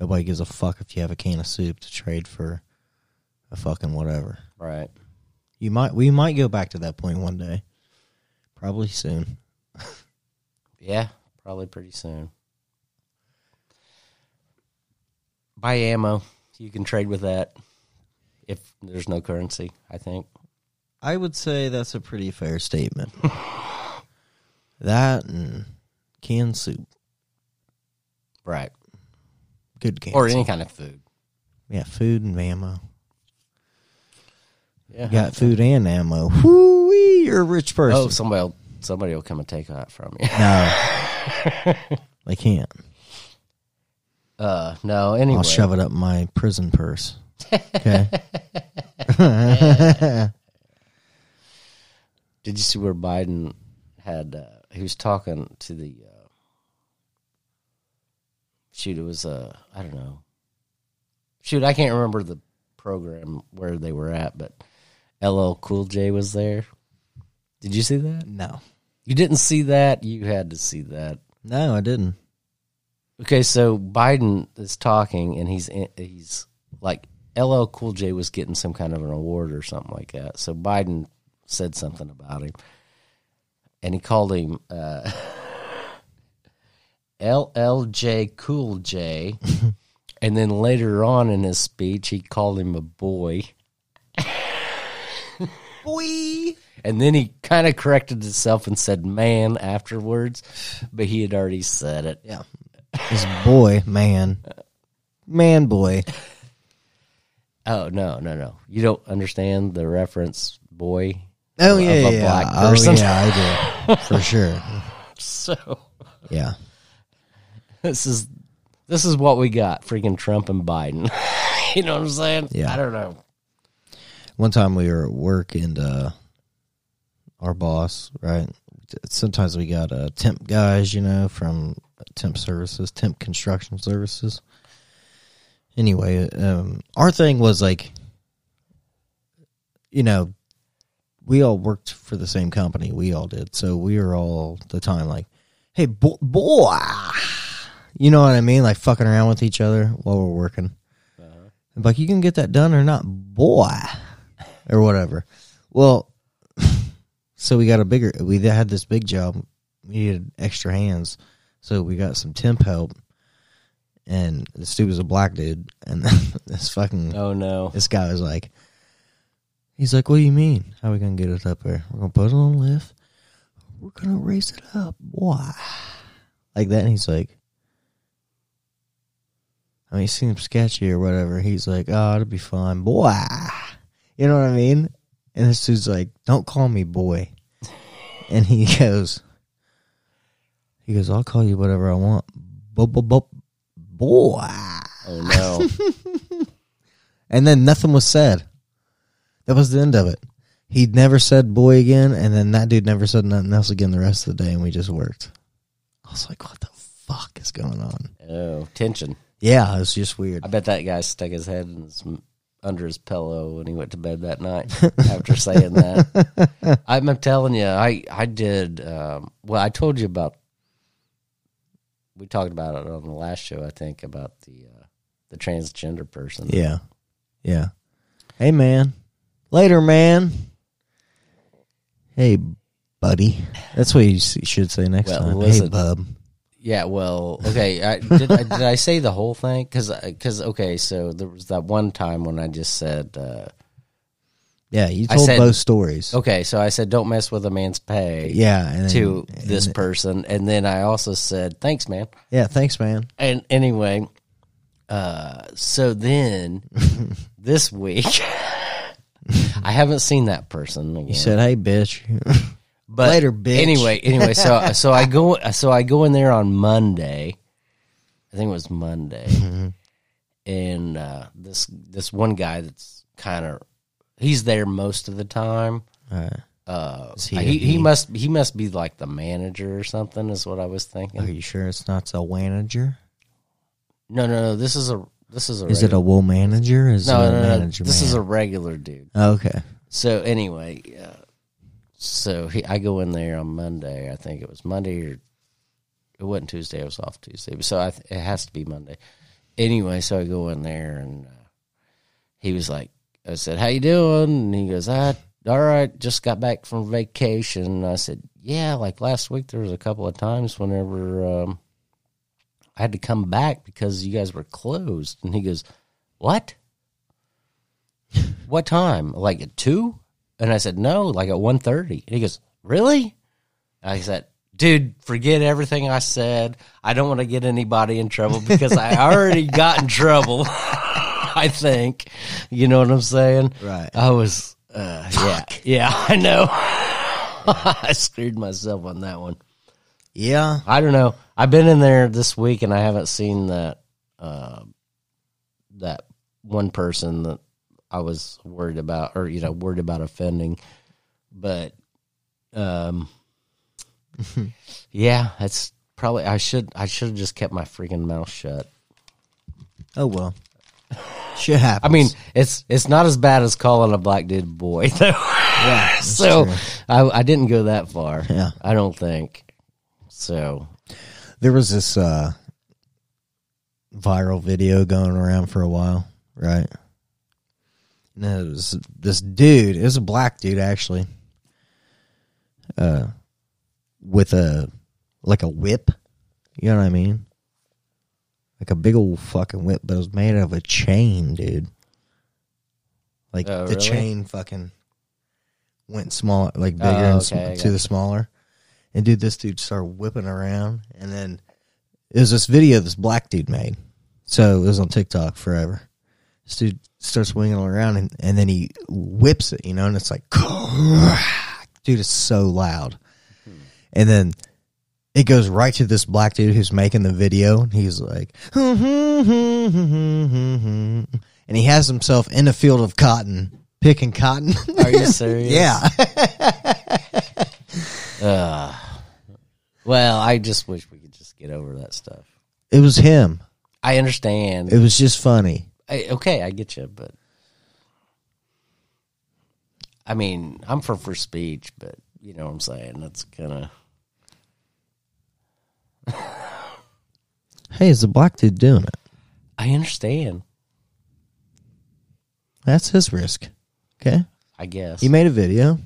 Nobody gives a fuck if you have a can of soup to trade for a fucking whatever. Right. You might we might go back to that point one day. Probably soon. Yeah, probably pretty soon. Buy ammo. You can trade with that if there's no currency, I think. I would say that's a pretty fair statement. that and canned soup. Right. Good canned Or soup. any kind of food. Yeah, food and ammo. Yeah. You got food and ammo. Whoo you're a rich person. Oh, somebody will, somebody will come and take that from you. no. they can't. Uh, no, anyway. I'll shove it up my prison purse. Okay. Did you see where Biden had? Uh, he was talking to the. Uh, shoot, it was. Uh, I don't know. Shoot, I can't remember the program where they were at, but LL Cool J was there. Did you see that? no. You didn't see that. You had to see that. No, I didn't. Okay, so Biden is talking, and he's he's like LL Cool J was getting some kind of an award or something like that. So Biden said something about him, and he called him uh, LLJ Cool J, and then later on in his speech, he called him a boy. Boy. And then he kind of corrected himself and said man afterwards, but he had already said it. Yeah. This boy, man. Man boy. Oh, no, no, no. You don't understand the reference, boy? Oh yeah, yeah, yeah. Oh person. yeah, I do. For sure. So Yeah. this is this is what we got freaking Trump and Biden. you know what I'm saying? Yeah. I don't know. One time we were at work and uh our boss, right? Sometimes we got uh temp guys, you know, from temp services, temp construction services. Anyway, um our thing was like you know, we all worked for the same company. We all did. So we were all the time like, "Hey, bo- boy." You know what I mean? Like fucking around with each other while we're working. I'm like, you can get that done or not, boy, or whatever. Well, so we got a bigger. We had this big job. We needed extra hands, so we got some temp help. And this dude was a black dude, and this fucking Oh no. this guy was like, he's like, what do you mean? How are we gonna get it up there? We're gonna put it on a lift. We're gonna raise it up. Why? Like that. And he's like, I mean, it seems sketchy or whatever. He's like, oh, it'll be fine, boy. You know what I mean? And this dude's like, don't call me boy. And he goes, he goes, I'll call you whatever I want. Bo- bo- bo- Boy. Oh no. And then nothing was said. That was the end of it. He never said boy again, and then that dude never said nothing else again the rest of the day, and we just worked. I was like, what the fuck is going on? oh, tension. Yeah, it was just weird. I bet that guy stuck his head his, under his pillow when he went to bed that night after saying that. I'm telling you, I I did. Um, well, I told you about. We talked about it on the last show, I think, about the uh, the transgender person. Yeah. Yeah. Hey, man. Later, man. Hey, buddy. That's what you s- should say next Well, time. listen. Hey, bub. Yeah, well, okay. I, did, I, did I say the whole thing? Because, because okay, so there was that one time when I just said, uh, Yeah, you I told said- both stories. okay, so I said, don't mess with a man's pay Yeah. And then, to and this person. And then I also said, thanks, man. Yeah, thanks, man. And anyway, uh, so then this week, I haven't seen that person again. You said, hey, bitch. But Later, bitch. Anyway, anyway, so so I go so I go in there on Monday. I think it was Monday, Mm-hmm. and uh, this this one guy that's kind of he's there most of the time. Uh, he he, he, he? must he must be like the manager or something is what I was thinking. Are you sure it's not the manager? No, no, no. This is a this is a Is it a wool manager? Is no, it a no, no, manager? This man? is a regular dude. okay. So anyway, uh, so he, I go in there on Monday. I think it was Monday or it wasn't Tuesday. I was off Tuesday, so I it has to be Monday. Anyway, so I go in there and uh, he was like, I said, "How you doing?" And he goes, "I all right. Just got back from vacation." And I said, "Yeah, like last week there was a couple of times whenever um, I had to come back because you guys were closed." And he goes, "What?" what time? Like at two? And I said, no, like at one thirty. And he goes, really? And I said, dude, forget everything I said. I don't want to get anybody in trouble because I already got in trouble. I think, you know what I'm saying? Right. I was, uh, yeah, yeah, I know. I screwed myself on that one. Yeah. I don't know. I've been in there this week and I haven't seen that uh, that one person that I was worried about, or you know, worried about offending. But, um, yeah, that's probably I should I should have just kept my freaking mouth shut. Oh well. Shit happens. I mean, it's it's not as bad as calling a black dude boy though. Yeah, so true. I, I didn't go that far. Yeah. I don't think. So there was this uh, viral video going around for a while, right? And it was this dude. It was a black dude actually, uh, with a like a whip. You know what I mean? Like a big old fucking whip, but it was made out of a chain, dude. Like Oh, the really? chain fucking went smaller, like bigger Oh, and sm- to the smaller. And dude, this dude started whipping around, and then it was this video this black dude made. So it was on TikTok forever. This dude starts swinging around, and, and then he whips it, you know, and it's like, dude, it's so loud. And then it goes right to this black dude who's making the video, and he's like, and he has himself in a field of cotton picking cotton. are you serious? yeah. Uh, well, I just wish we could just get over that stuff. It was him. I understand. It was just funny. I, okay, I get you, but I mean, I'm for free speech, but you know what I'm saying. That's kind of Hey, is the black dude doing it? I understand. That's his risk. Okay. I guess He made a video.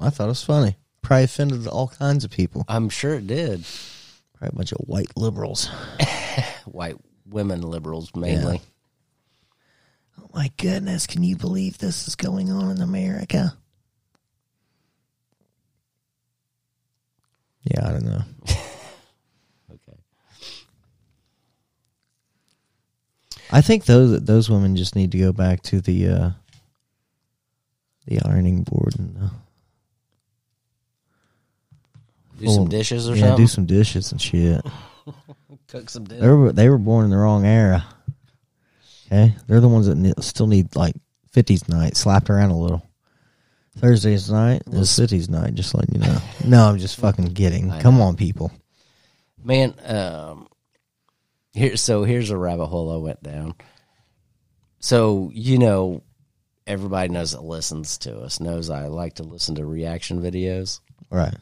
I thought it was funny. Probably offended all kinds of people. I'm sure it did. Probably a bunch of white liberals. White women liberals mainly. Oh my goodness, can you believe this is going on in America? Yeah, I don't know. Okay. I think those those women just need to go back to the uh the ironing board and uh, Do some dishes or yeah, something. do some dishes and shit. Cook some They were they were born in the wrong era. Okay, they're the ones that ne- still need like fifties night slapped around a little. Thursday's night is city's night. Just letting you know. No, I'm just fucking kidding. Come on, people. Man, um, here. So here's a rabbit hole I went down. So you know, everybody knows that listens to us knows I like to listen to reaction videos. Right.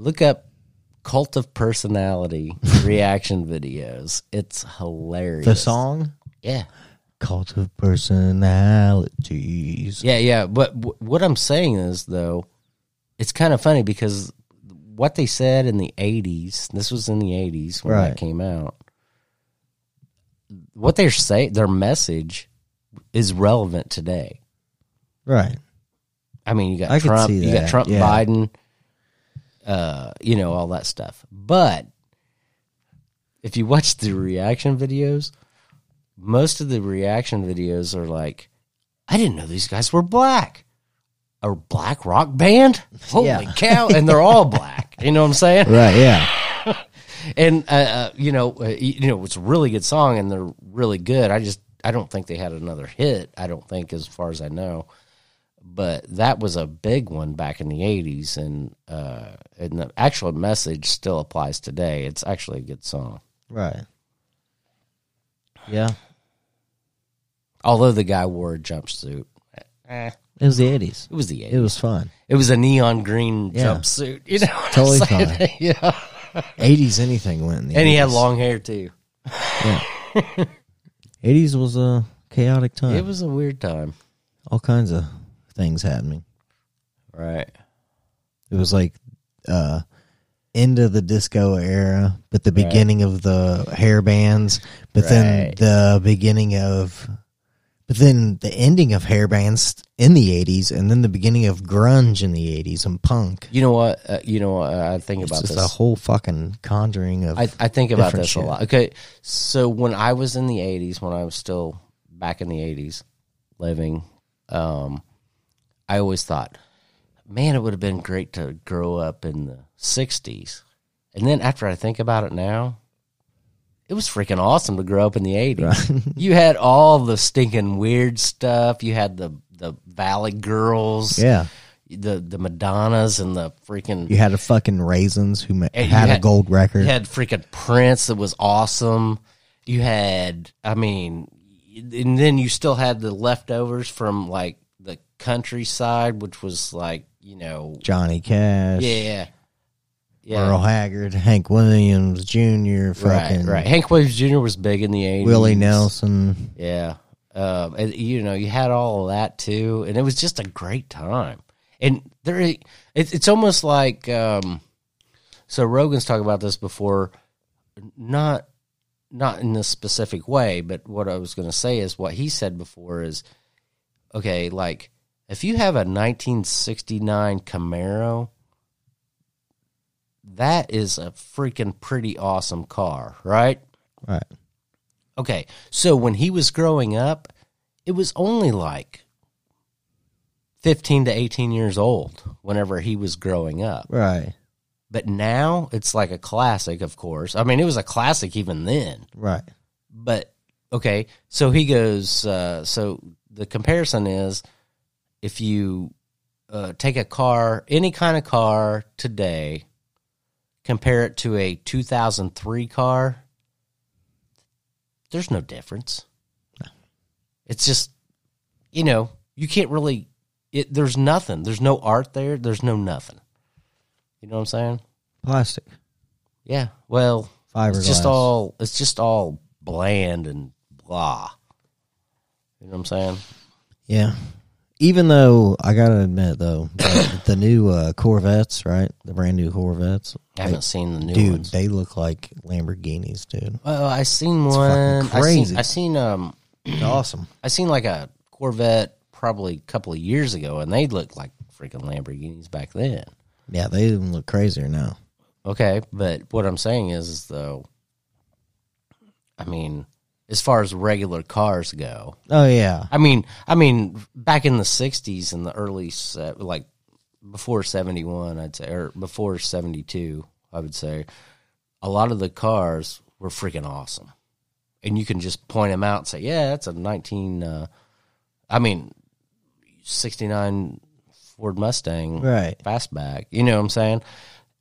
Look up cult of personality reaction videos. It's hilarious. The song yeah, "Cult of Personalities." yeah, yeah. But w- what I'm saying is though, it's kind of funny because what they said in the '80s. This was in the '80s when Right. that came out. What they're saying, their message, is relevant today. Right. I mean, you got I Trump, you got Trump, yeah. Biden, uh, you know, all that stuff. But if you watch the reaction videos, most of the reaction videos are like, I didn't know these guys were black. A black rock band? Holy Yeah. cow. And they're all black. You know what I'm saying? Right. Yeah. And, uh, uh, you know, uh, you know, it's a really good song and they're really good. I just, I don't think they had another hit. I don't think, as far as I know but that was a big one back in the 80s and uh and the actual message still applies today it's actually a good song Right. Yeah. although the guy wore a jumpsuit eh, It was the eighties. it was the 80s It was fun. it was a neon green Yeah. jumpsuit you know Totally fine. yeah Eighties, anything went in the and he had long hair too yeah Eighties was a chaotic time. it was a weird time all kinds of things happening. right It was like uh end of the disco era, but the beginning of the hair bands, but then the beginning of but then the ending of hair bands in the 80s and then the beginning of grunge in the 80s and punk. you know what uh, you know what i think It's about just this a whole fucking conjuring of I, I think about this shit. a lot. Okay, so when I was in the '80s, when I was still back in the '80s, living, um, I always thought, man, it would have been great to grow up in the '60s. And then after I think about it now, it was freaking awesome to grow up in the '80s. you had all the stinking weird stuff. You had the the Valley Girls, yeah. the the Madonnas, and the freaking You had a fucking raisins who you had, a gold record. You had freaking Prince that was awesome. You had, I mean, and then you still had the leftovers from like countryside, which was like you know, Johnny Cash, yeah, yeah, Merle Haggard, Hank Williams Jr., right, right. Hank Williams Jr. was big in the eighties. Willie Nelson. Yeah. Um, and you know, you had all of that too, and it was just a great time. And there, it, it's almost like, um, so Rogan's talked about this before, not, not in this specific way, but what I was going to say is what he said before is, okay, like if you have a 1969 Camaro, that is a freaking pretty awesome car, right? Right. Okay, so when he was growing up, it was only like 15 to 18 years old whenever he was growing up. Right. But now it's like a classic, of course. I mean, it was a classic even then. Right. But okay, so he goes, uh, so the comparison is if you uh, take a car, any kind of car today, compare it to a 2003 car, there's no difference. It's just, you know, you can't really. It, there's nothing. There's no art there. There's no nothing. You know what I'm saying? Plastic. Yeah. Well, it's just all. It's just all bland and blah. You know what I'm saying? Yeah. Even though I gotta admit though, the, the new uh, Corvettes, right? The brand new Corvettes, I haven't seen the new dude, ones. they look like Lamborghinis, dude. Well, I seen one. fucking I crazy. seen, I seen um awesome. I seen like a Corvette probably a couple of years ago, and they looked like freaking Lamborghinis back then. Yeah, they even look crazier now. Okay, but what I'm saying is, is though, I mean, as far as regular cars go, Oh yeah, I mean, I mean, back in the '60s and the early se- like before '71, I'd say, or before '72, I would say, a lot of the cars were freaking awesome, and you can just point them out and say, "Yeah, that's a 19." Uh, I mean, '69 Ford Mustang right. fastback. You know what I'm saying?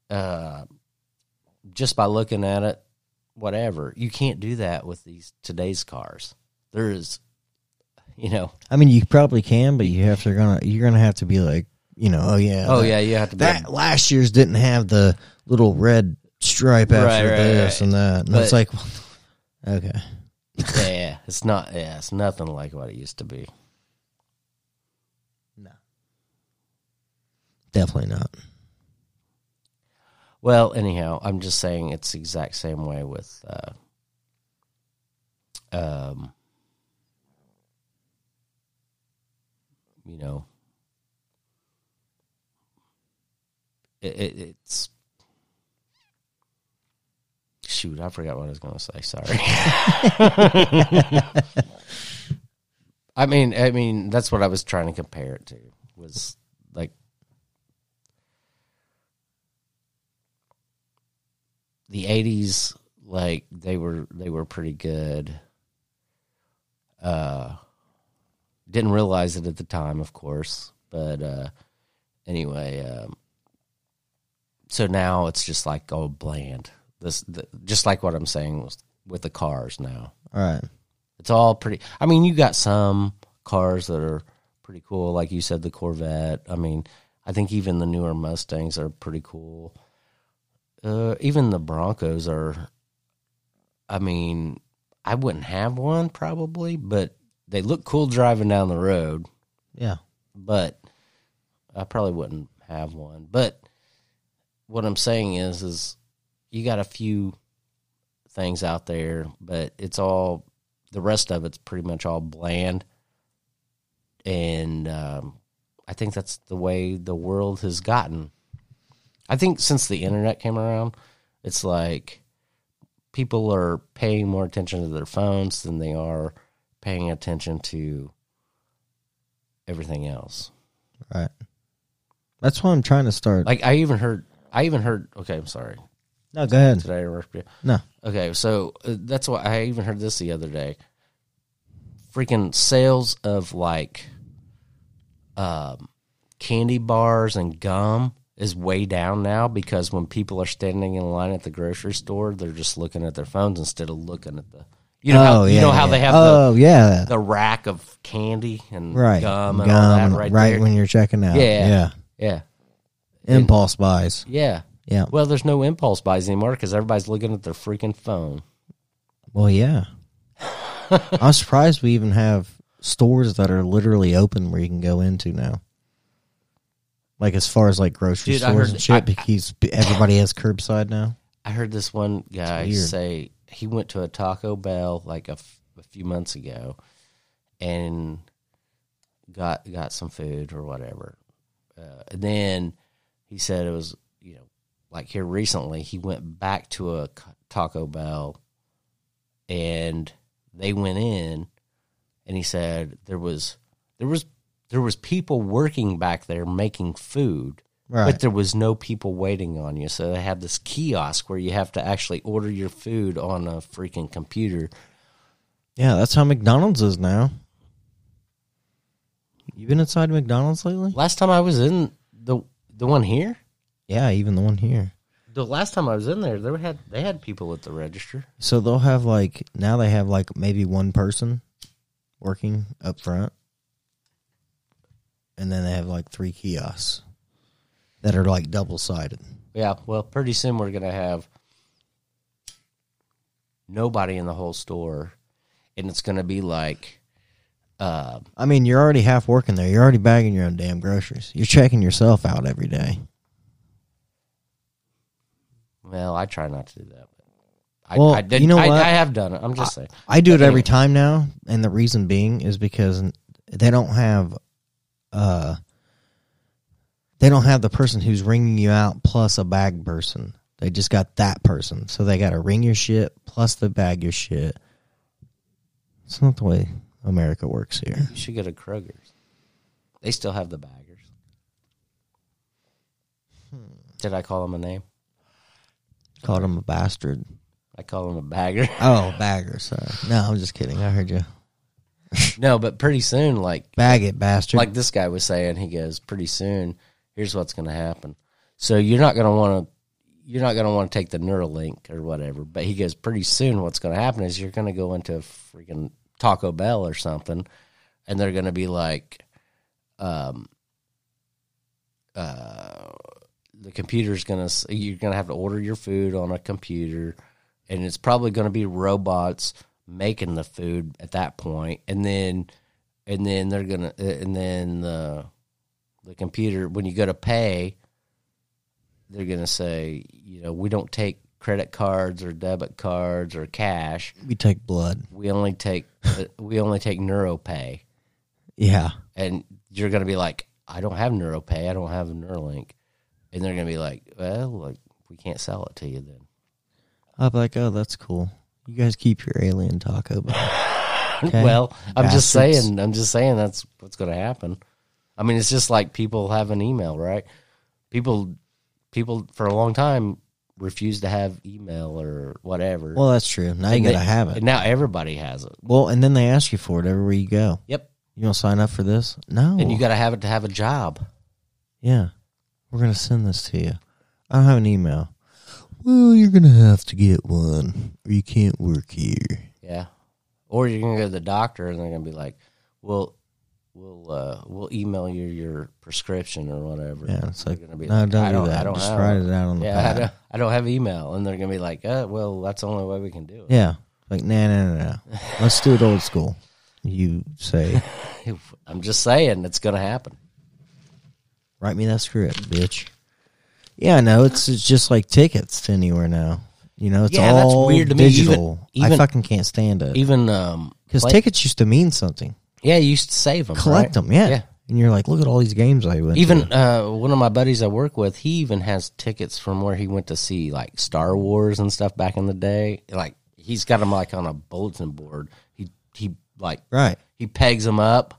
Uh, just by looking at it, whatever. You can't do that with these today's cars. There is, you know. I mean, you probably can, but you have to gonna you're gonna have to be like, you know, oh yeah, Oh that- yeah, you have to be. that last year's didn't have the little red stripe after right, this right. and that, and But- it's like, okay, yeah, it's not. Yeah, it's nothing like what it used to be. No, definitely not. Well, anyhow, I'm just saying it's the exact same way with. Uh, um, you know, it, it, it's shoot. I forgot what I was going to say. Sorry. I mean, I mean, that's what I was trying to compare it to. Was like the '80s. Like they were, they were pretty good. Uh, didn't realize it at the time, of course, but uh, anyway, um, so now it's just like oh bland. This the, just like what I'm saying was with the cars now. All right, It's all pretty. I mean, you got some cars that are pretty cool, like you said, the Corvette. I mean, I think even the newer Mustangs are pretty cool. Uh, even the Broncos are. I mean, I wouldn't have one probably, but they look cool driving down the road. yeah, But I probably wouldn't have one. But what I'm saying is, is you got a few things out there, but it's all the rest of it's pretty much all bland. And um, I think that's the way the world has gotten. I think since the internet came around, it's like people are paying more attention to their phones than they are paying attention to everything else. right. That's why I'm trying to start. Like I even heard, I even heard. Okay, I'm sorry. no, go ahead. Did I interrupt you? No, Okay, so uh, that's why I even heard this the other day. Freaking sales of like um, candy bars and gum is way down now because when people are standing in line at the grocery store, they're just looking at their phones instead of looking at the You know oh, how oh, you know how yeah. they have Oh, yeah. the the rack of candy and right. gum and all that right, there. when you're checking out. Yeah. Yeah. yeah, Impulse buys. yeah. Yeah. Well, there's no impulse buys anymore because everybody's looking at their freaking phone. Well, yeah. I'm surprised we even have stores that are literally open where you can go into now. Like as far as like grocery Dude, I stores heard- and shit, I- because everybody has curbside now. I heard this one guy weird. say he went to a Taco Bell like a, f- a few months ago and got got some food or whatever. Uh, and then he said it was you know like here recently he went back to a c- Taco Bell and they went in and he said there was there was there was people working back there making food Right. but there was no people waiting on you. So they have this kiosk where you have to actually order your food on a freaking computer. yeah, that's how McDonald's is now. You been inside McDonald's lately? Last time I was in the the one here, Yeah, even the one here. the last time I was in there, they had they had people at the register. So they'll have like now they have like maybe one person working up front, and then they have like three kiosks that are like double sided. Yeah, well, pretty soon we're gonna have nobody in the whole store, and it's gonna be like, uh, I mean, you're already half working there. You're already bagging your own damn groceries. You're checking yourself out every day. well, I try not to do that. But I, Well, I did. you know I, what? I have done it. I'm just saying. I do it But every anyway. time now, and the reason being is because they don't have, uh, they don't have the person who's ringing you out plus a bag person. They just got that person, so they got to ring your shit plus the bag your shit. It's not the way America works here. You should go to Kroger's. They still have the baggers. Hmm. Did I call them a name? Called him a bastard. I call them a bagger. Oh, bagger. Sorry. No, I'm just kidding. I heard you. No, but pretty soon, like Bag it, bastard. like this guy was saying, he goes, pretty soon, here's what's going to happen. So you're not going to want to. You're not going to want to take the Neuralink or whatever, but he goes pretty soon. What's going to happen is you're going to go into a freaking Taco Bell or something, and they're going to be like, um, uh, the computer's going to you're going to have to order your food on a computer, and it's probably going to be robots making the food at that point, and then and then they're gonna uh, and then the the computer when you go to pay they're gonna say you know we don't take credit cards or debit cards or cash we take blood. we only take we only take neuropay Yeah. and you're gonna be like i don't have neuropay i don't have a neuralink and they're gonna be like well like we can't sell it to you then I'll be like, oh, that's cool. You guys keep your alien Taco Bell. Okay. well i'm just saying i'm just saying that's what's gonna happen i mean it's just like people have an email right people people for a long time refuse to have email or whatever Well, that's true. Now you gotta have it. and now everybody has it Well, and then they ask you for it everywhere you go. yep You don't sign up for this? No. and you got to have it to have a job yeah. We're gonna send this to you. I don't have an email. Well, you're gonna have to get one, or you can't work here. yeah or you're gonna go to the doctor and they're gonna be like well we'll uh we'll email you your prescription or whatever Yeah, it's like, gonna be no, like, don't I do don't, that. I don't Just have write it. out on the yeah I pad. don't, I don't have email and they're gonna be like uh, well that's the only way we can do it Yeah. Like, nah, nah, nah, nah. Let's do it old school. You say, i'm just saying it's gonna happen write me that script, bitch. Yeah, I know. It's, it's just like tickets to anywhere now. You know, it's Yeah, that's all weird to me. Even- digital. I even- fucking can't stand it. even um Because play- tickets used to mean something. yeah you used to save them Collect them, yeah. yeah And you're like, look at all these games I went Even to. uh, one of my buddies I work with, he even has tickets from where he went to see like Star Wars and stuff back in the day. Like he's got them like on a bulletin board. He he like Right. he pegs them up,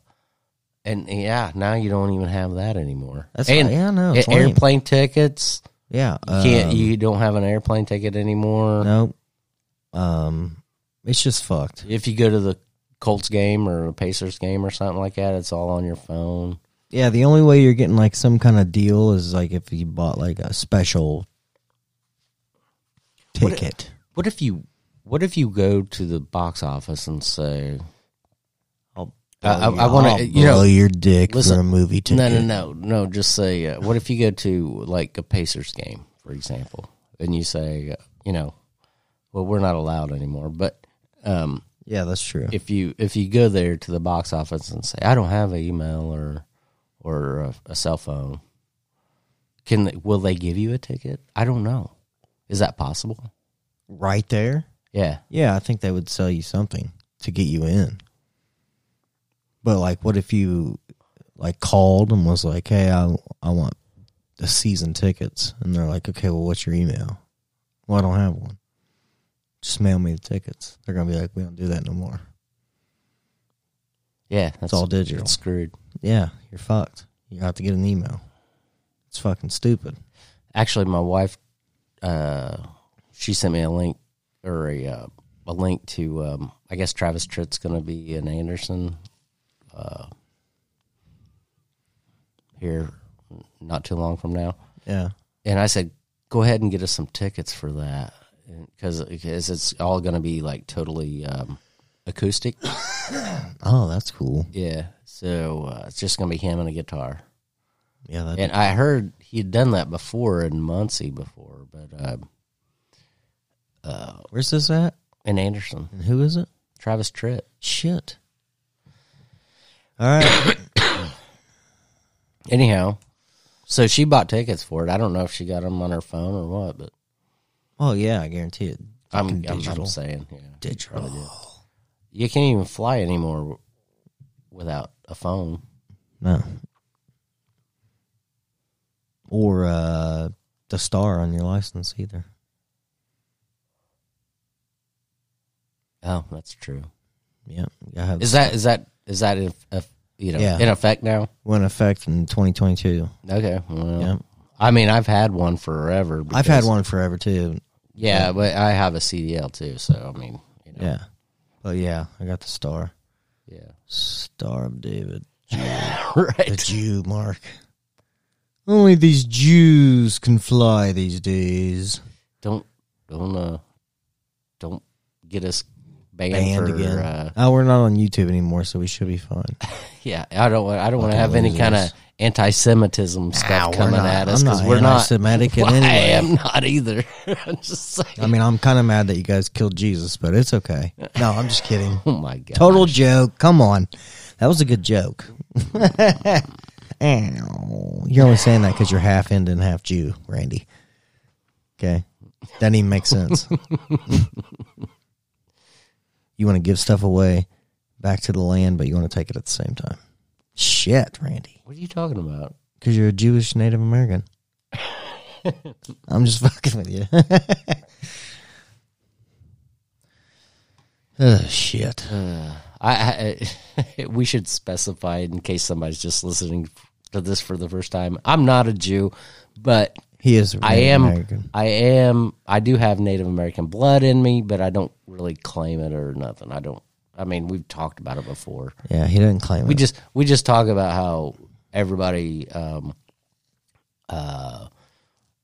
and yeah, now you don't even have that anymore. That's and right. Yeah. Lame. airplane tickets. Yeah. You can't um, you don't have an airplane ticket anymore. Nope. Um, it's just fucked. If you go to the Colts game or a Pacers game or something like that, it's all on your phone. Yeah, the only way you're getting like some kind of deal is like if you bought like a special What- ticket. What if you What if you go to the box office and say, I- I- I wanna- I'll you know, blow your dick listen, for a movie ticket. no, no, no, no, just say, uh, what if you go to like a Pacers game, for example, and you say, uh, you know, well, we're not allowed anymore, but um, Yeah, that's true. if you if you go there to the box office and say, I don't have an email or or a, a cell phone, can they, will they give you a ticket? I don't know. Is that possible? right there. Yeah. Yeah, I think they would sell you something to get you in. But like, what if you like called and was like, "Hey, I I want the season tickets," and they're like, "Okay, well, what's your email?" Well, I don't have one. Just mail me the tickets. They're gonna be like, "We don't do that no more." Yeah, that's It's all digital. It's screwed. Yeah, you're fucked. You have to get an email. It's fucking stupid. Actually, my wife, uh, she sent me a link or a uh, a link to. Um, I guess Travis Tritt's going to be in Anderson, uh, here, not too long from now. Yeah. And I said, go ahead and get us some tickets for that because it's all going to be like totally um, acoustic. Oh, that's cool. Yeah, so uh, it's just going to be him and a guitar. Yeah. And I heard he had done that before in Muncie before, but uh, Where's this at? in Anderson, And who is it? Travis Tritt. Shit. All right. Anyhow, so she bought tickets for it. I don't know if she got them on her phone or what, but oh yeah, I guarantee it. I'm, I'm. I'm saying, yeah, Digital. you can't even fly anymore without a phone. No. Or uh, the star on your license either. Oh, that's true. Yeah. Is that is that is that if, if you know Yeah. in effect now? went effect in 2022? Okay, well, Yeah. I mean, I've had one forever. I've had because- one forever too. Yeah, but I have a CDL too, so I mean, you know, Yeah. But yeah, I got the star. yeah, Star of David. The right. Jew mark. Only these Jews can fly these days. Don't don't uh don't get us banned, Banned for, again. Uh, oh, we're not on YouTube anymore, so we should be fine. yeah, I don't want I don't want to have any kind of anti-Semitism stuff Nah, coming not. at us because we're not anti-Semitic in any I am not either. I'm just saying. I mean, I'm kind of mad that you guys killed Jesus, but it's okay. No, I'm just kidding. oh my god! Total joke. Come on. That was a good joke. You're only saying that because you're half Indian, half Jew, Randy. Okay. Doesn't even make sense. You want to give stuff away back to the land, but you want to take it at the same time. Shit, Randy. What are you talking about? Because you're a Jewish Native American. I'm just fucking with you. oh, shit. Uh, I, I we should specify in case somebody's just listening to this for the first time. I'm not a Jew, but He is. I am. American. I am. I do have Native American blood in me, but I don't really claim it or nothing. I don't. I mean, we've talked about it before. Yeah, he didn't claim We it. just we just talk about how everybody, um, uh,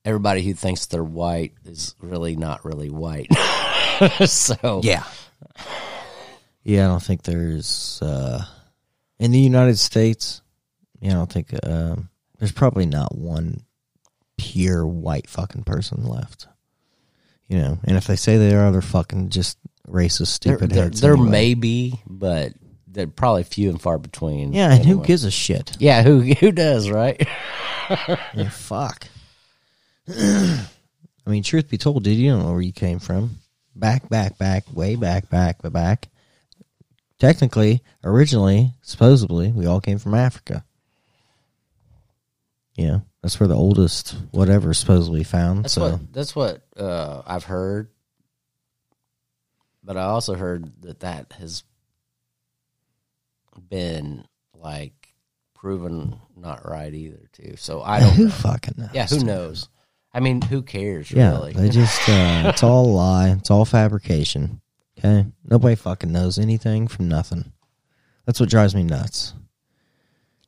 everybody who thinks they're white is really not really white. so Yeah. Yeah, I don't think there's uh in the United States, yeah, I don't think um there's probably not one pure white fucking person left. You know, and if they say they are, they're fucking just racist, stupid there, heads. there anyway. may be, but they're probably few and far between. Yeah, and who gives a shit? Yeah, who who does right? Yeah, fuck. I mean, truth be told, dude, you don't know where you came from. Back, back, back, way back, back, but back. Technically, originally, supposedly, we all came from Africa. Yeah, that's where the oldest whatever is supposedly found. That's so what that's what uh, I've heard, but I also heard that that has been like proven not right either too. So I don't. who know. fucking knows? Yeah, who knows? I mean, who cares Yeah, really? they just uh, it's all a lie. It's all fabrication. Okay, nobody fucking knows anything from nothing. That's what drives me nuts.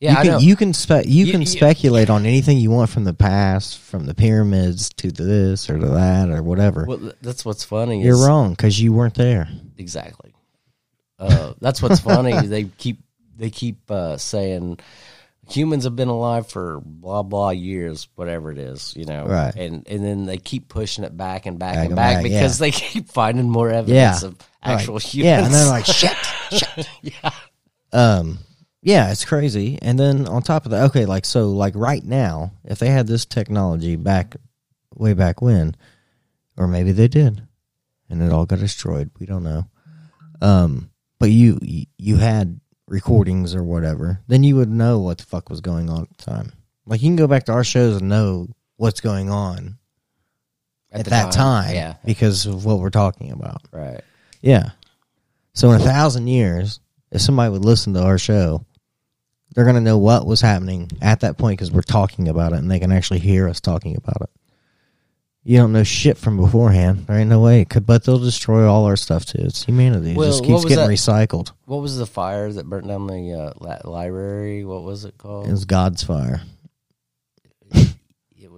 Yeah, you I can know. you can spe- you, You- can you- speculate on anything you want from the past, from the pyramids to this or to that or whatever. Well, that's what's funny. You're wrong because you weren't there. Exactly. Uh, that's what's funny. They keep they keep uh, saying humans have been alive for blah blah years, whatever it is, you know. Right. And and then they keep pushing it back and back, Back and back, back, because yeah. they keep finding more evidence of actual Like, humans. Yeah, and they're like shit, shit. yeah. Um, yeah, it's crazy. And then on top of that, okay, like so, like right now, if they had this technology back, way back when, or maybe they did, and it all got destroyed. We don't know. Um, but you you had recordings or whatever, then you would know what the fuck was going on at the time. Like you can go back to our shows and know what's going on at, the that time, Yeah. because of what we're talking about. Right. Yeah. So in a thousand years, if somebody would listen to our show, they're going to know what was happening at that point because we're talking about it and they can actually hear us talking about it. You don't know shit from beforehand. There ain't no way. It could, but they'll destroy all our stuff too. It's humanity. It just keeps getting that- recycled. What was the fire that burnt down the uh, library? What was it called? It was God's fire.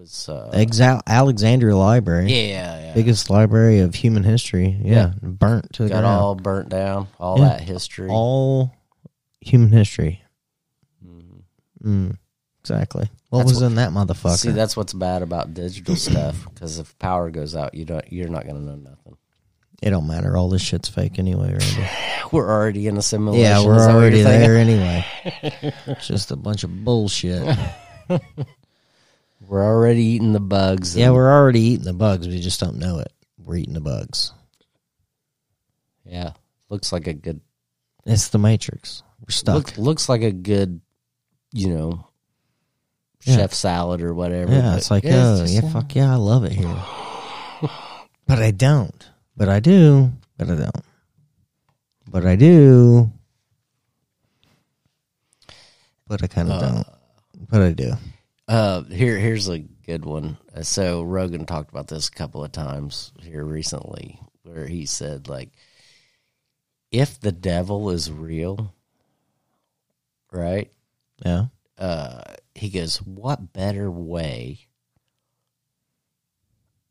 Was. Uh, Exa- Alexandria Library, yeah, yeah. biggest library of human history. Yeah, burnt to the Got ground. all burnt down. All Yeah. that history. all human history. Mhm. Mm, exactly. What That's was in that motherfucker? See, that's what's bad about digital stuff. Because if power goes out, you don't. You're not going to know nothing. It don't matter. All this shit's fake anyway, Randy. We're already in a simulation. yeah, we're that what you're already thinking? there anyway. It's just a bunch of bullshit. We're already eating the bugs. yeah, we're already eating the bugs. We just don't know it. We're eating the bugs. yeah. Looks like a good. It's the Matrix. We're stuck. Look, looks like a good. You know, Yeah. chef salad or whatever. yeah, it's like, yeah, oh, it's yeah, fuck yeah, I love it here. but I don't. But I do. But I don't. But I do. But I kind of uh, don't. But I do. Uh, here, here's a good one. Uh, So Rogan talked about this a couple of times here recently, where he said, like, if the devil is real, right? Yeah. Uh, he goes, what better way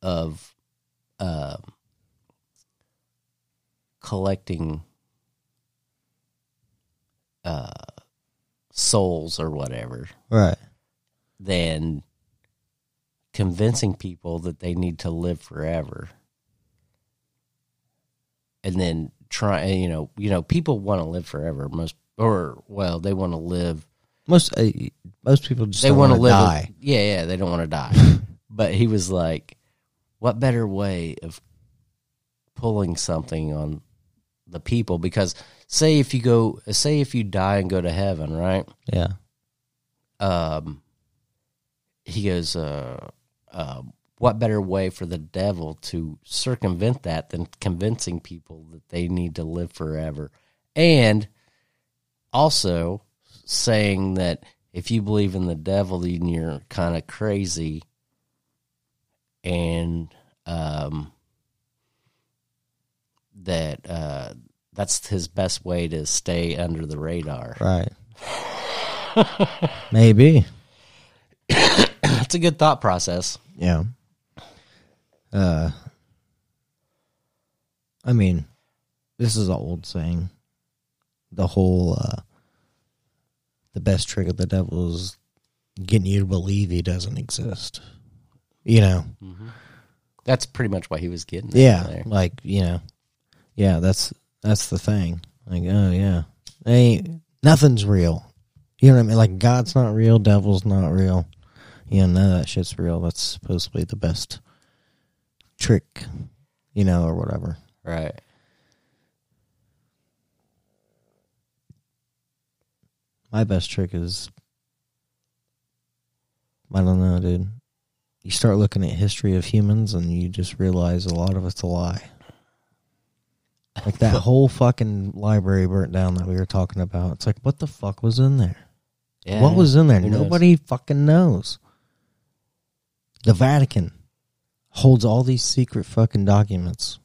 of um collecting uh, souls or whatever Right. Than convincing people that they need to live forever. And then try you know you know people want to live forever. Most or well they want to live Most uh, most people just they want to live die. yeah yeah they don't want to die. But he was like what better way of pulling something on the people? Because say if you go say if you die and go to heaven right? Yeah. um, he goes, uh, uh, what better way for the devil to circumvent that than convincing people that they need to live forever? And also saying that if you believe in the devil, then you're kind of crazy. And um, that uh, that's his best way to stay under the radar. Right. Maybe. It's a good thought process. Yeah. Uh I mean, this is an old saying. The whole uh the best trick of the devil is getting you to believe he doesn't exist. You know. That's pretty much why he was getting. Yeah. there. Like, you know. Yeah, that's that's the thing. Like, oh yeah. Ain't nothing's real. You know what I mean? Like God's not real, devil's not real. You know, none of that shit's real. That's supposed to be the best trick, you know, or whatever. Right. My best trick is I don't know, dude. You start looking at history of humans and you just realize a lot of it's a lie. Like that whole fucking library burnt down that we were talking about. It's like what the fuck was in there? Yeah. What was in there? Who knows? Nobody fucking knows. The Vatican holds all these secret fucking documents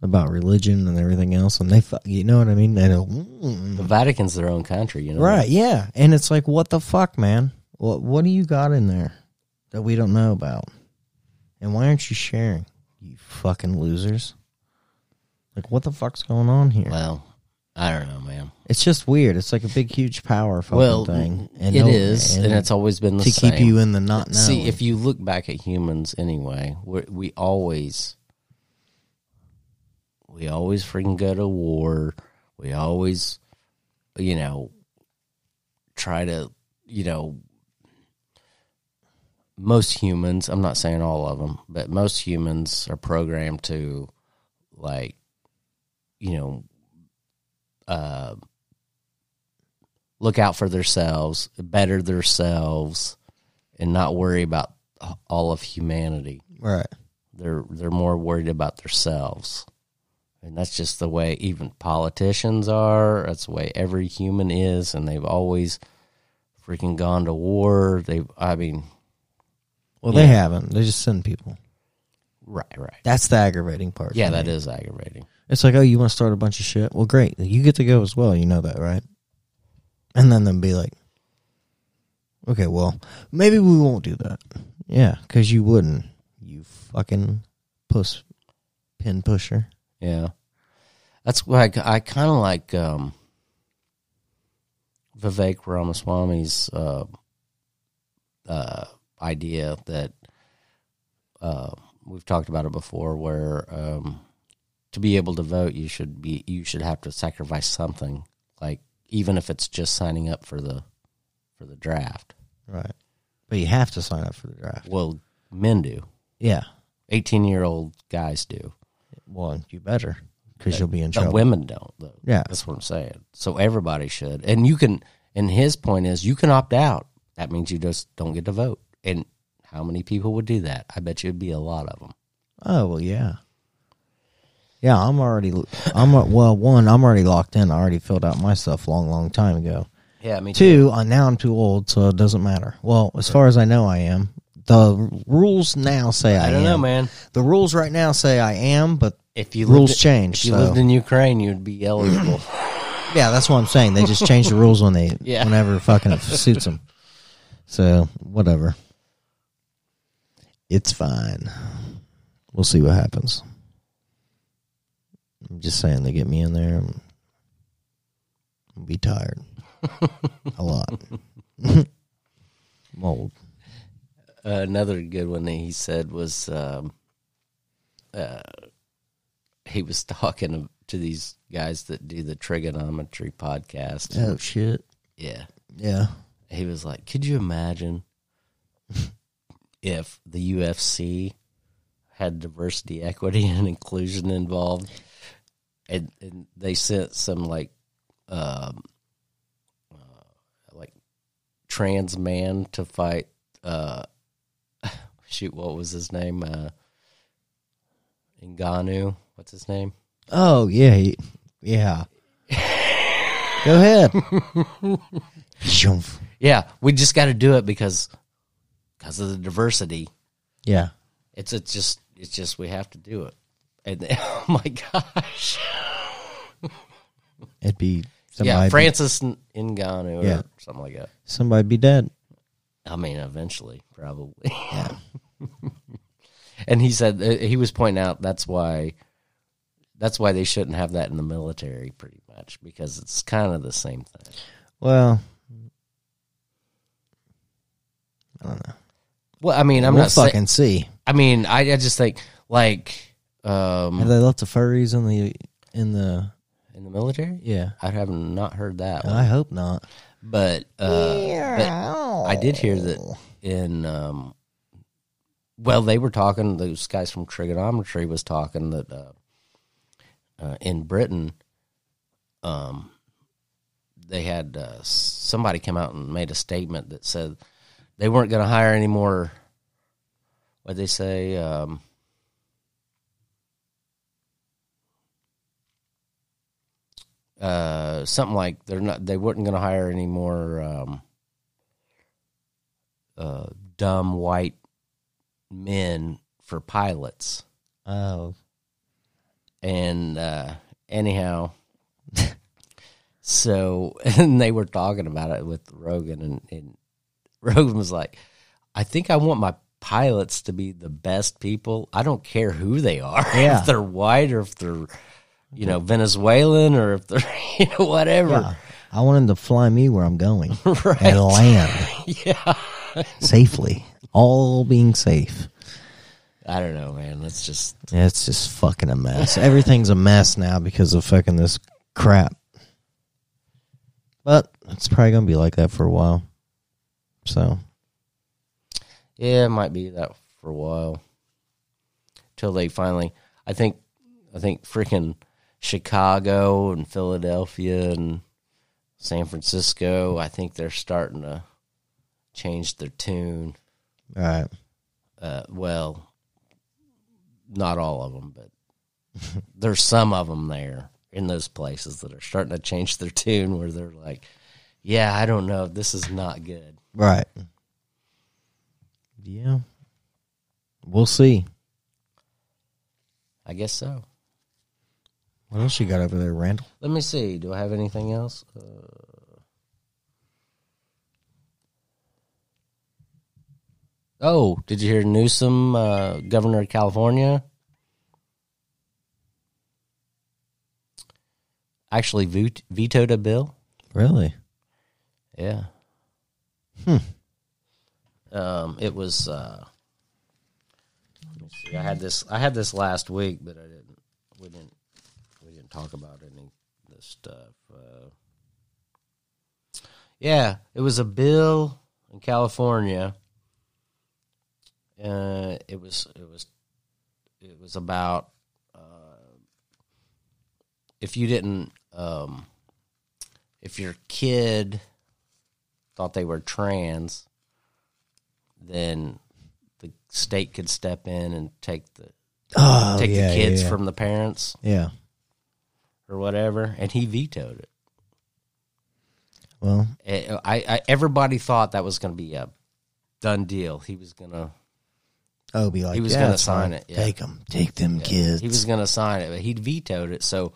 about religion and everything else, and they, fuck, you know what I mean? Go, "Mm." The Vatican's their own country, you know. right? Yeah, and it's like, what the fuck, man? What what do you got in there that we don't know about? And why aren't you sharing? You fucking losers! Like, what the fuck's going on here? Well, I don't know, man. It's just weird. It's like a big, huge power fucking Well, thing. it is, and, it's always been the to same. keep you in the not knowing. See, if you look back at humans anyway, we we always we always freaking go to war. We always, you know, try to, you know, most humans, I'm not saying all of them, but most humans are programmed to like, you know, uh, look out for themselves, better themselves, and not worry about all of humanity. right, They're they're more worried about themselves. And that's just the way even politicians are. That's the way every human is, and they've always freaking gone to war. They, I mean, well, they haven't. They just send people. right, right. That's the aggravating part. Yeah, that me. is aggravating. It's like, oh, you want to start a bunch of shit? Well, great. You get to go as well. You know that, right? And then them be like, okay, well, maybe we won't do that. Yeah, because you wouldn't. You fucking puss pin pusher. Yeah, that's why I, I kind of like um, Vivek Ramaswamy's uh, uh, idea that uh, we've talked about it before, where um, to be able to vote, you should be you should have to sacrifice something, like even if it's just signing up for the for the draft. Right. But you have to sign up for the draft. Well, men do. Yeah. Eighteen year old guys do. Well, you better because you'll be in But trouble. women don't, though. Yeah. That's what I'm saying. So everybody should. And you can, and his point is you can opt out. That means you just don't get to vote. And how many people would do that? I bet you it'd be a lot of them. Oh well, yeah, yeah. I'm already. I'm well. One, I'm already locked in. I already filled out my stuff long, long time ago. Yeah, me Two, uh, now I'm too old, so it doesn't matter. Well, as far as I know, I am. The rules now say I, I don't am. know, man. The rules right now say I am, but If you rules lived, change. if you so- lived in Ukraine, you'd be eligible. yeah, that's what I'm saying. They just change the rules when they, Yeah. whenever fucking it suits them. So whatever. It's fine. We'll see what happens. I'm just saying they get me in there. I'm, I'll be tired. A lot. I'm old. uh, another good one that he said was um, uh, he was talking to these guys that do the Triggernometry podcast. Oh shit. Yeah. Yeah. he was like, "Could you imagine if the UFC had diversity, equity, and inclusion involved?" And, and they sent some like, um, uh, like trans man to fight. Uh, shoot, what was his name? Uh, Ngannou. What's his name? Oh yeah. he- Yeah. Go ahead. Yeah, we just got to do it because because of the diversity. yeah. It's it's just it's just we have to do it. And oh my gosh, It'd be somebody yeah, Francis Ngannou or Yeah. something like that. Somebody'd be dead. I mean, eventually, probably. Yeah. and he said uh, he was pointing out that's why that's why they shouldn't have that in the military, pretty much, because it's kind of the same thing. Well, I don't know. Well, I mean, I'm we'll not fucking see. I mean, I, I just think like um, Have they left the furries in the in the? in the military. Yeah, I have not heard that. One. I hope not. but uh, but I did hear that in um, well, they were talking. Those guys from Triggernometry was talking that uh, uh, in Britain, um, they had uh, somebody come out and made a statement that said they weren't going to hire any more. What they say? Um, uh, something like they're not. They weren't going to hire any more. Um, uh, dumb white men for pilots. Oh, and uh, anyhow, so and they were talking about it with Rogan, and, and Rogan was like, "I think I want my pilots to be the best people. I don't care who they are, Yeah. if they're white or if they're." You know, Venezuelan or if they're, you know, whatever. Yeah. I want him to fly me where I'm going Right. and land Yeah. safely, all being safe. I don't know, man. Let's just Yeah, it's just fucking a mess. Everything's a mess now because of fucking this crap. But it's probably gonna be like that for a while. So Yeah, it might be that for a while. Till they finally I think I think freaking Chicago and Philadelphia and San Francisco, I think they're starting to change their tune. all right. Uh well, not all of them, but there's some of them there in those places that are starting to change their tune where they're like, yeah, I don't know, this is not good. Right. Yeah. We'll see. I guess so. What else you got over there, Randall? Let me see. Do I have anything else? Uh, oh, did you hear Newsom, uh, governor of California? Actually vet- vetoed a bill. Really? Yeah. Hmm. Um, it was. Uh, let me see. I had this. I had this last week, but I didn't. We didn't. Talk about any of this stuff. Uh, yeah, it was a bill in California. Uh, it was. It was. It was about uh, if you didn't. Um, if your kid thought they were trans, then the state could step in and take the Oh, take yeah, the kids yeah, from the parents yeah. Or whatever, and he vetoed it. Well, Eh, I, I everybody thought that was going to be a done deal. He was going to oh, be like He was yeah, gonna sign fine. it, yeah. Take them, take them kids. he was going to sign it, but he vetoed it. So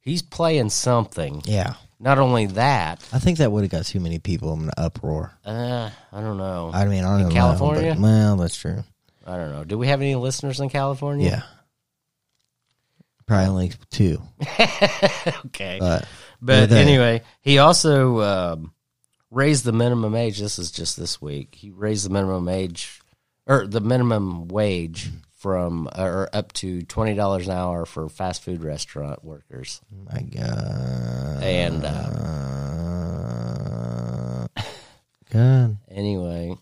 he's playing something. yeah. Not only that, I think that would have got too many people in an uproar. uh, I don't know. I mean, I don't In know, California? but- well, that's true. I don't know. Do we have any listeners in California? Yeah. Probably only two, okay. but But anyway, he also um, raised the minimum age. This is just this week. He raised the minimum age or the minimum wage from or up to twenty dollars an hour for fast food restaurant workers. my God. And uh, Uh, God. anyway,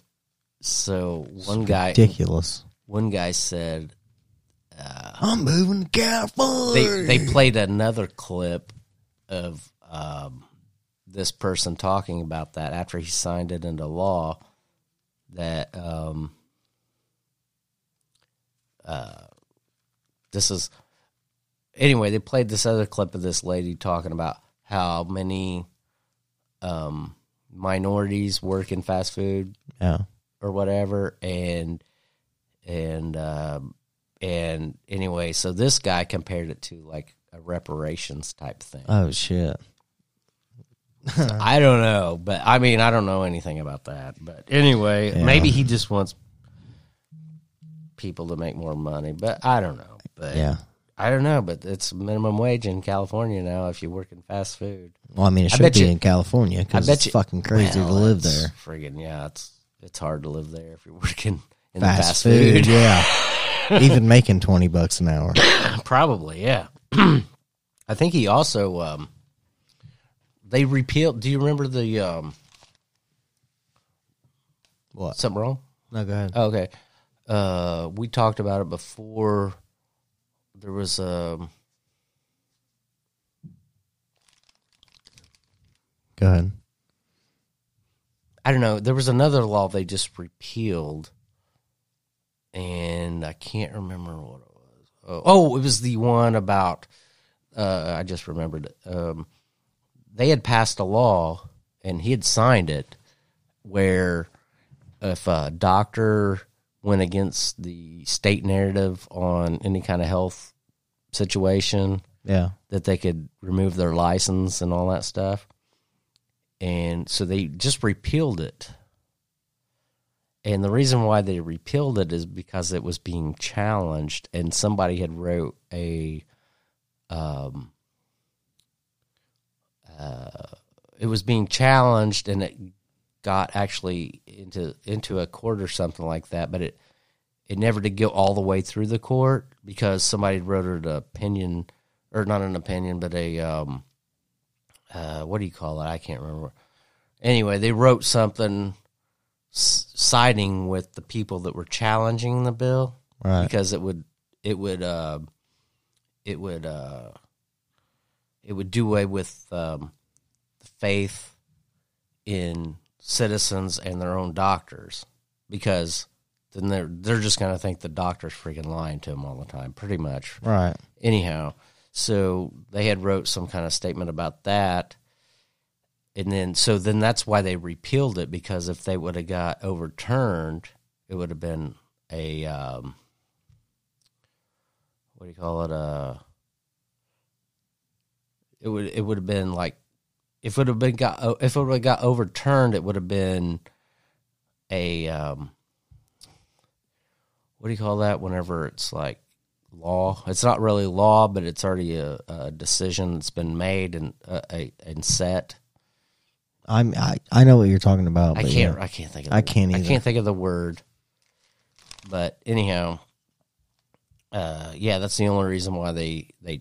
so one guy Ridiculous. one guy said I'm moving to California. they they played another clip of um, this person talking about that after he signed it into law that um, uh, this is anyway they played this other clip of this lady talking about how many um, minorities work in fast food yeah. or whatever and and um and anyway so this guy compared it to like a reparations type thing Oh shit. i don't know but i mean i don't know anything about that but anyway Yeah. maybe he just wants people to make more money but i don't know but Yeah. i don't know but it's minimum wage in california now if you work in fast food Well, I mean, it should be you- in California because it's you fucking crazy well, to live there. friggin' yeah it's it's hard to live there if you're working in Fast, fast food, food yeah. Even making twenty bucks an hour. Probably, yeah. I think he also um, they repealed. Do you remember the um, What? something wrong? No, go ahead. Oh, okay, uh, we talked about it before. There was um, Go ahead. I don't know. There was another law they just repealed, and I can't remember what it was. Oh, oh it was the one about. Uh, I just remembered. it. Um, they had passed a law, and he had signed it, where if a doctor went against the state narrative on any kind of health situation Yeah. that they could remove their license and all that stuff. And so they just repealed it. And the reason why they repealed it is because it was being challenged and somebody had wrote a um uh it was being challenged and it got actually into into a court or something like that, but it it never did go all the way through the court because somebody wrote an opinion or not an opinion, but a um, uh, what do you call it? I can't remember. Anyway, they wrote something siding with the people that were challenging the bill Right. because it would it would uh, it would uh, it would do away with um, the faith in citizens and their own doctors because then they're they're just going to think the doctor's freaking lying to them all the time, pretty much Right. anyhow so they had wrote some kind of statement about that and then so then that's why they repealed it because if they would have got overturned it would have been a um, what do you call it? Uh it would it would have been like if it would have been got if it would have got overturned it would have been a um what do you call that whenever it's like law? It's not really law but it's already a, a decision that's been made and uh, a, and set I'm I, I know what you're talking about. i but can't yeah. i can't think of I the- can't i can't think of the word but anyhow uh yeah that's the only reason why they they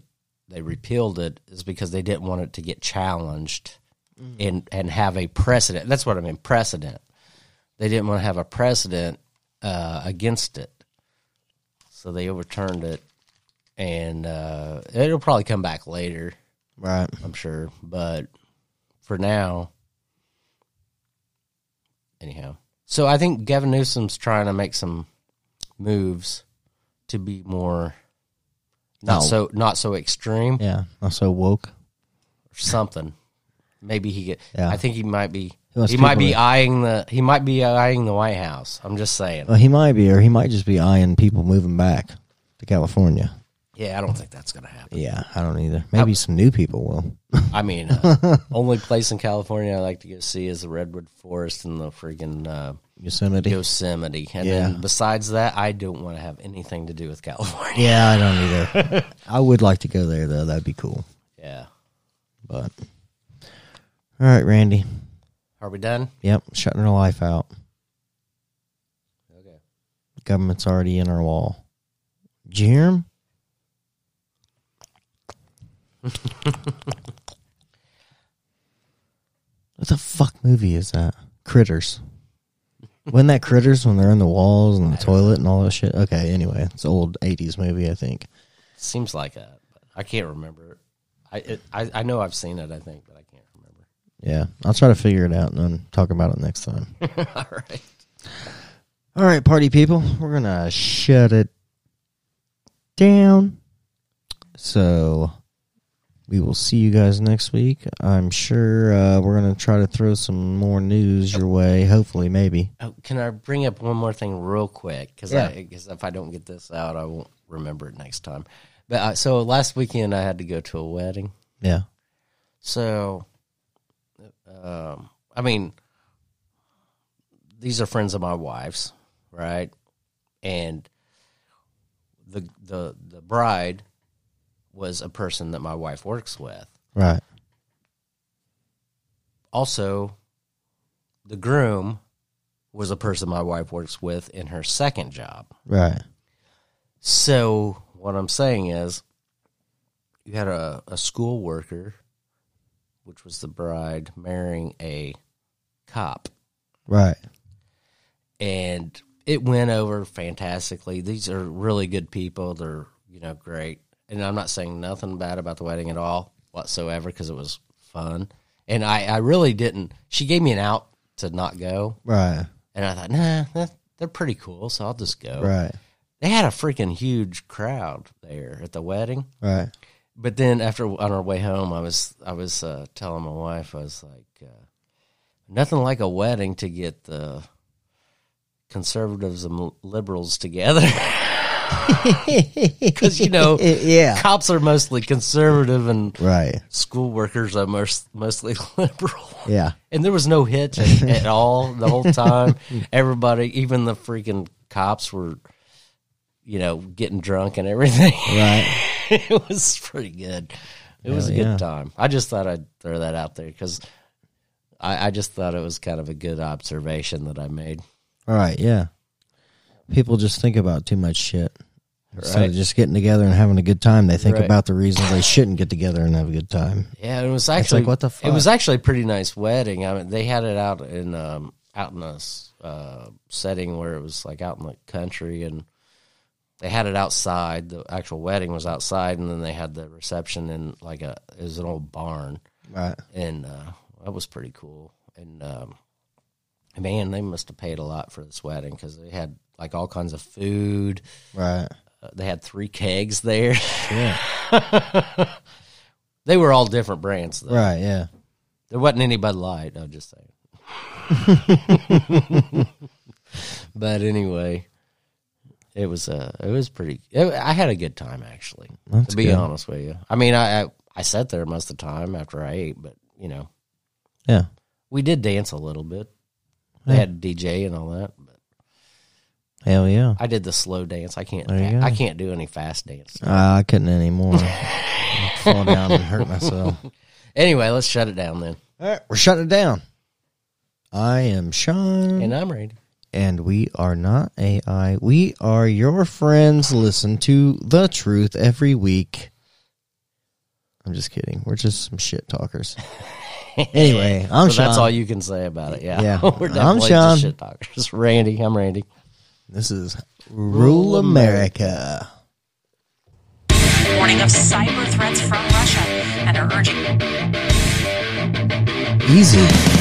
they repealed it is because they didn't want it to get challenged Mm. and and have a precedent that's what i mean precedent they didn't want to have a precedent uh against it so they overturned it and uh it'll probably come back later Right. I'm sure. But for now, anyhow. So I think Gavin Newsom's trying to make some moves to be more not No. so not so extreme Yeah. Not so woke. or something. Maybe he get. Yeah. I think he might be. He, might be eyeing the. He might be eyeing the White House. I'm just saying. Well, he might be, or he might just be eyeing people moving back to California. Yeah, I don't think that's gonna happen. Yeah, I don't either. Maybe some new people will. I mean, uh, only place in California I like to go see is the redwood forest and the freaking uh, Yosemite. Yosemite. And Yeah. then besides that, I don't want to have anything to do with California. yeah, I don't either. I would like to go there though. That'd be cool. Yeah. But all right, Randy. Are we done? Yep, shutting our life out. Okay. Government's already in our wall. Did you hear him? What the fuck movie is that? Critters. Wasn't that Critters when they're in the walls and the toilet and all that shit? Okay, anyway, it's an old '80s movie, I think. Seems like that, but I can't remember it. I, it, I I know I've seen it, I think, but I can't remember. Yeah, I'll try to figure it out and then talk about it next time. All right. All right, party people, we're gonna shut it down. So we will see you guys next week. I'm sure uh, we're gonna try to throw some more news your way. Hopefully, maybe. Oh, can I bring up one more thing real quick? Because Yeah. if I don't get this out, I won't remember it next time. But uh, so last weekend I had to go to a wedding. Yeah. So, um, I mean, these are friends of my wife's, right? And the the the bride was a person that my wife works with. Right. Also, the groom was a person my wife works with in her second job. Right. So what I'm saying is, you had a, a school worker, which was the bride, marrying a cop, Right. and it went over fantastically. These are really good people. They're you know great, and I'm not saying nothing bad about the wedding at all whatsoever because it was fun. And I, I really didn't. She gave me an out to not go, Right. and I thought, nah, that, they're pretty cool, so I'll just go. Right. They had a freaking huge crowd there at the wedding. Right. But then after on our way home, I was I was uh, telling my wife I was like, uh, nothing like a wedding to get the conservatives and liberals together. because you know yeah. cops are mostly conservative and Right. school workers are most, mostly liberal. Yeah. And there was no hitch at, at all the whole time. Everybody, even the freaking cops, were, you know, getting drunk and everything. Right. it was pretty good. It was a Hell good yeah. time. I just thought I'd throw that out there because I, I just thought it was kind of a good observation that I made. All right. Yeah. People just think about too much shit. Instead of just getting together and having a good time, they think Right. about the reasons they shouldn't get together and have a good time. Yeah, it was actually like, what the fuck? It was actually a pretty nice wedding. I mean, they had it out in um, out in a uh, setting where it was like out in the country, and they had it outside. The actual wedding was outside, and then they had the reception in like a it was an old barn, Right. and uh, that was pretty cool. And um, man, they must have paid a lot for this wedding because they had like all kinds of food. Right. Uh, they had three kegs there. Yeah. they were all different brands. Though. Right. Yeah. There wasn't any Bud Light. I'm just saying. but anyway, it was uh, it was pretty. It, I had a good time actually. That's to be good. honest with you, I mean, I, I I sat there most of the time after I ate, but you know, Yeah. we did dance a little bit. They Yeah. had DJ and all that, Hell yeah. I did the slow dance. I can't. There you go. I can't do any fast dance. Uh, I couldn't anymore. I'd fall down and hurt myself. Anyway, let's shut it down then. All right, we're shutting it down. I am Shawn, And I'm ready. and we are not AI. We are your friends. Listen to the truth every week. I'm just kidding. We're just some shit talkers. anyway, I'm so Shawn. that's all you can say about it. Yeah, Yeah. we're I'm definitely Shawn. just shit talkers. Randy, I'm Randy. This is Rural America. warning of cyber threats from Russia and are urging Easy.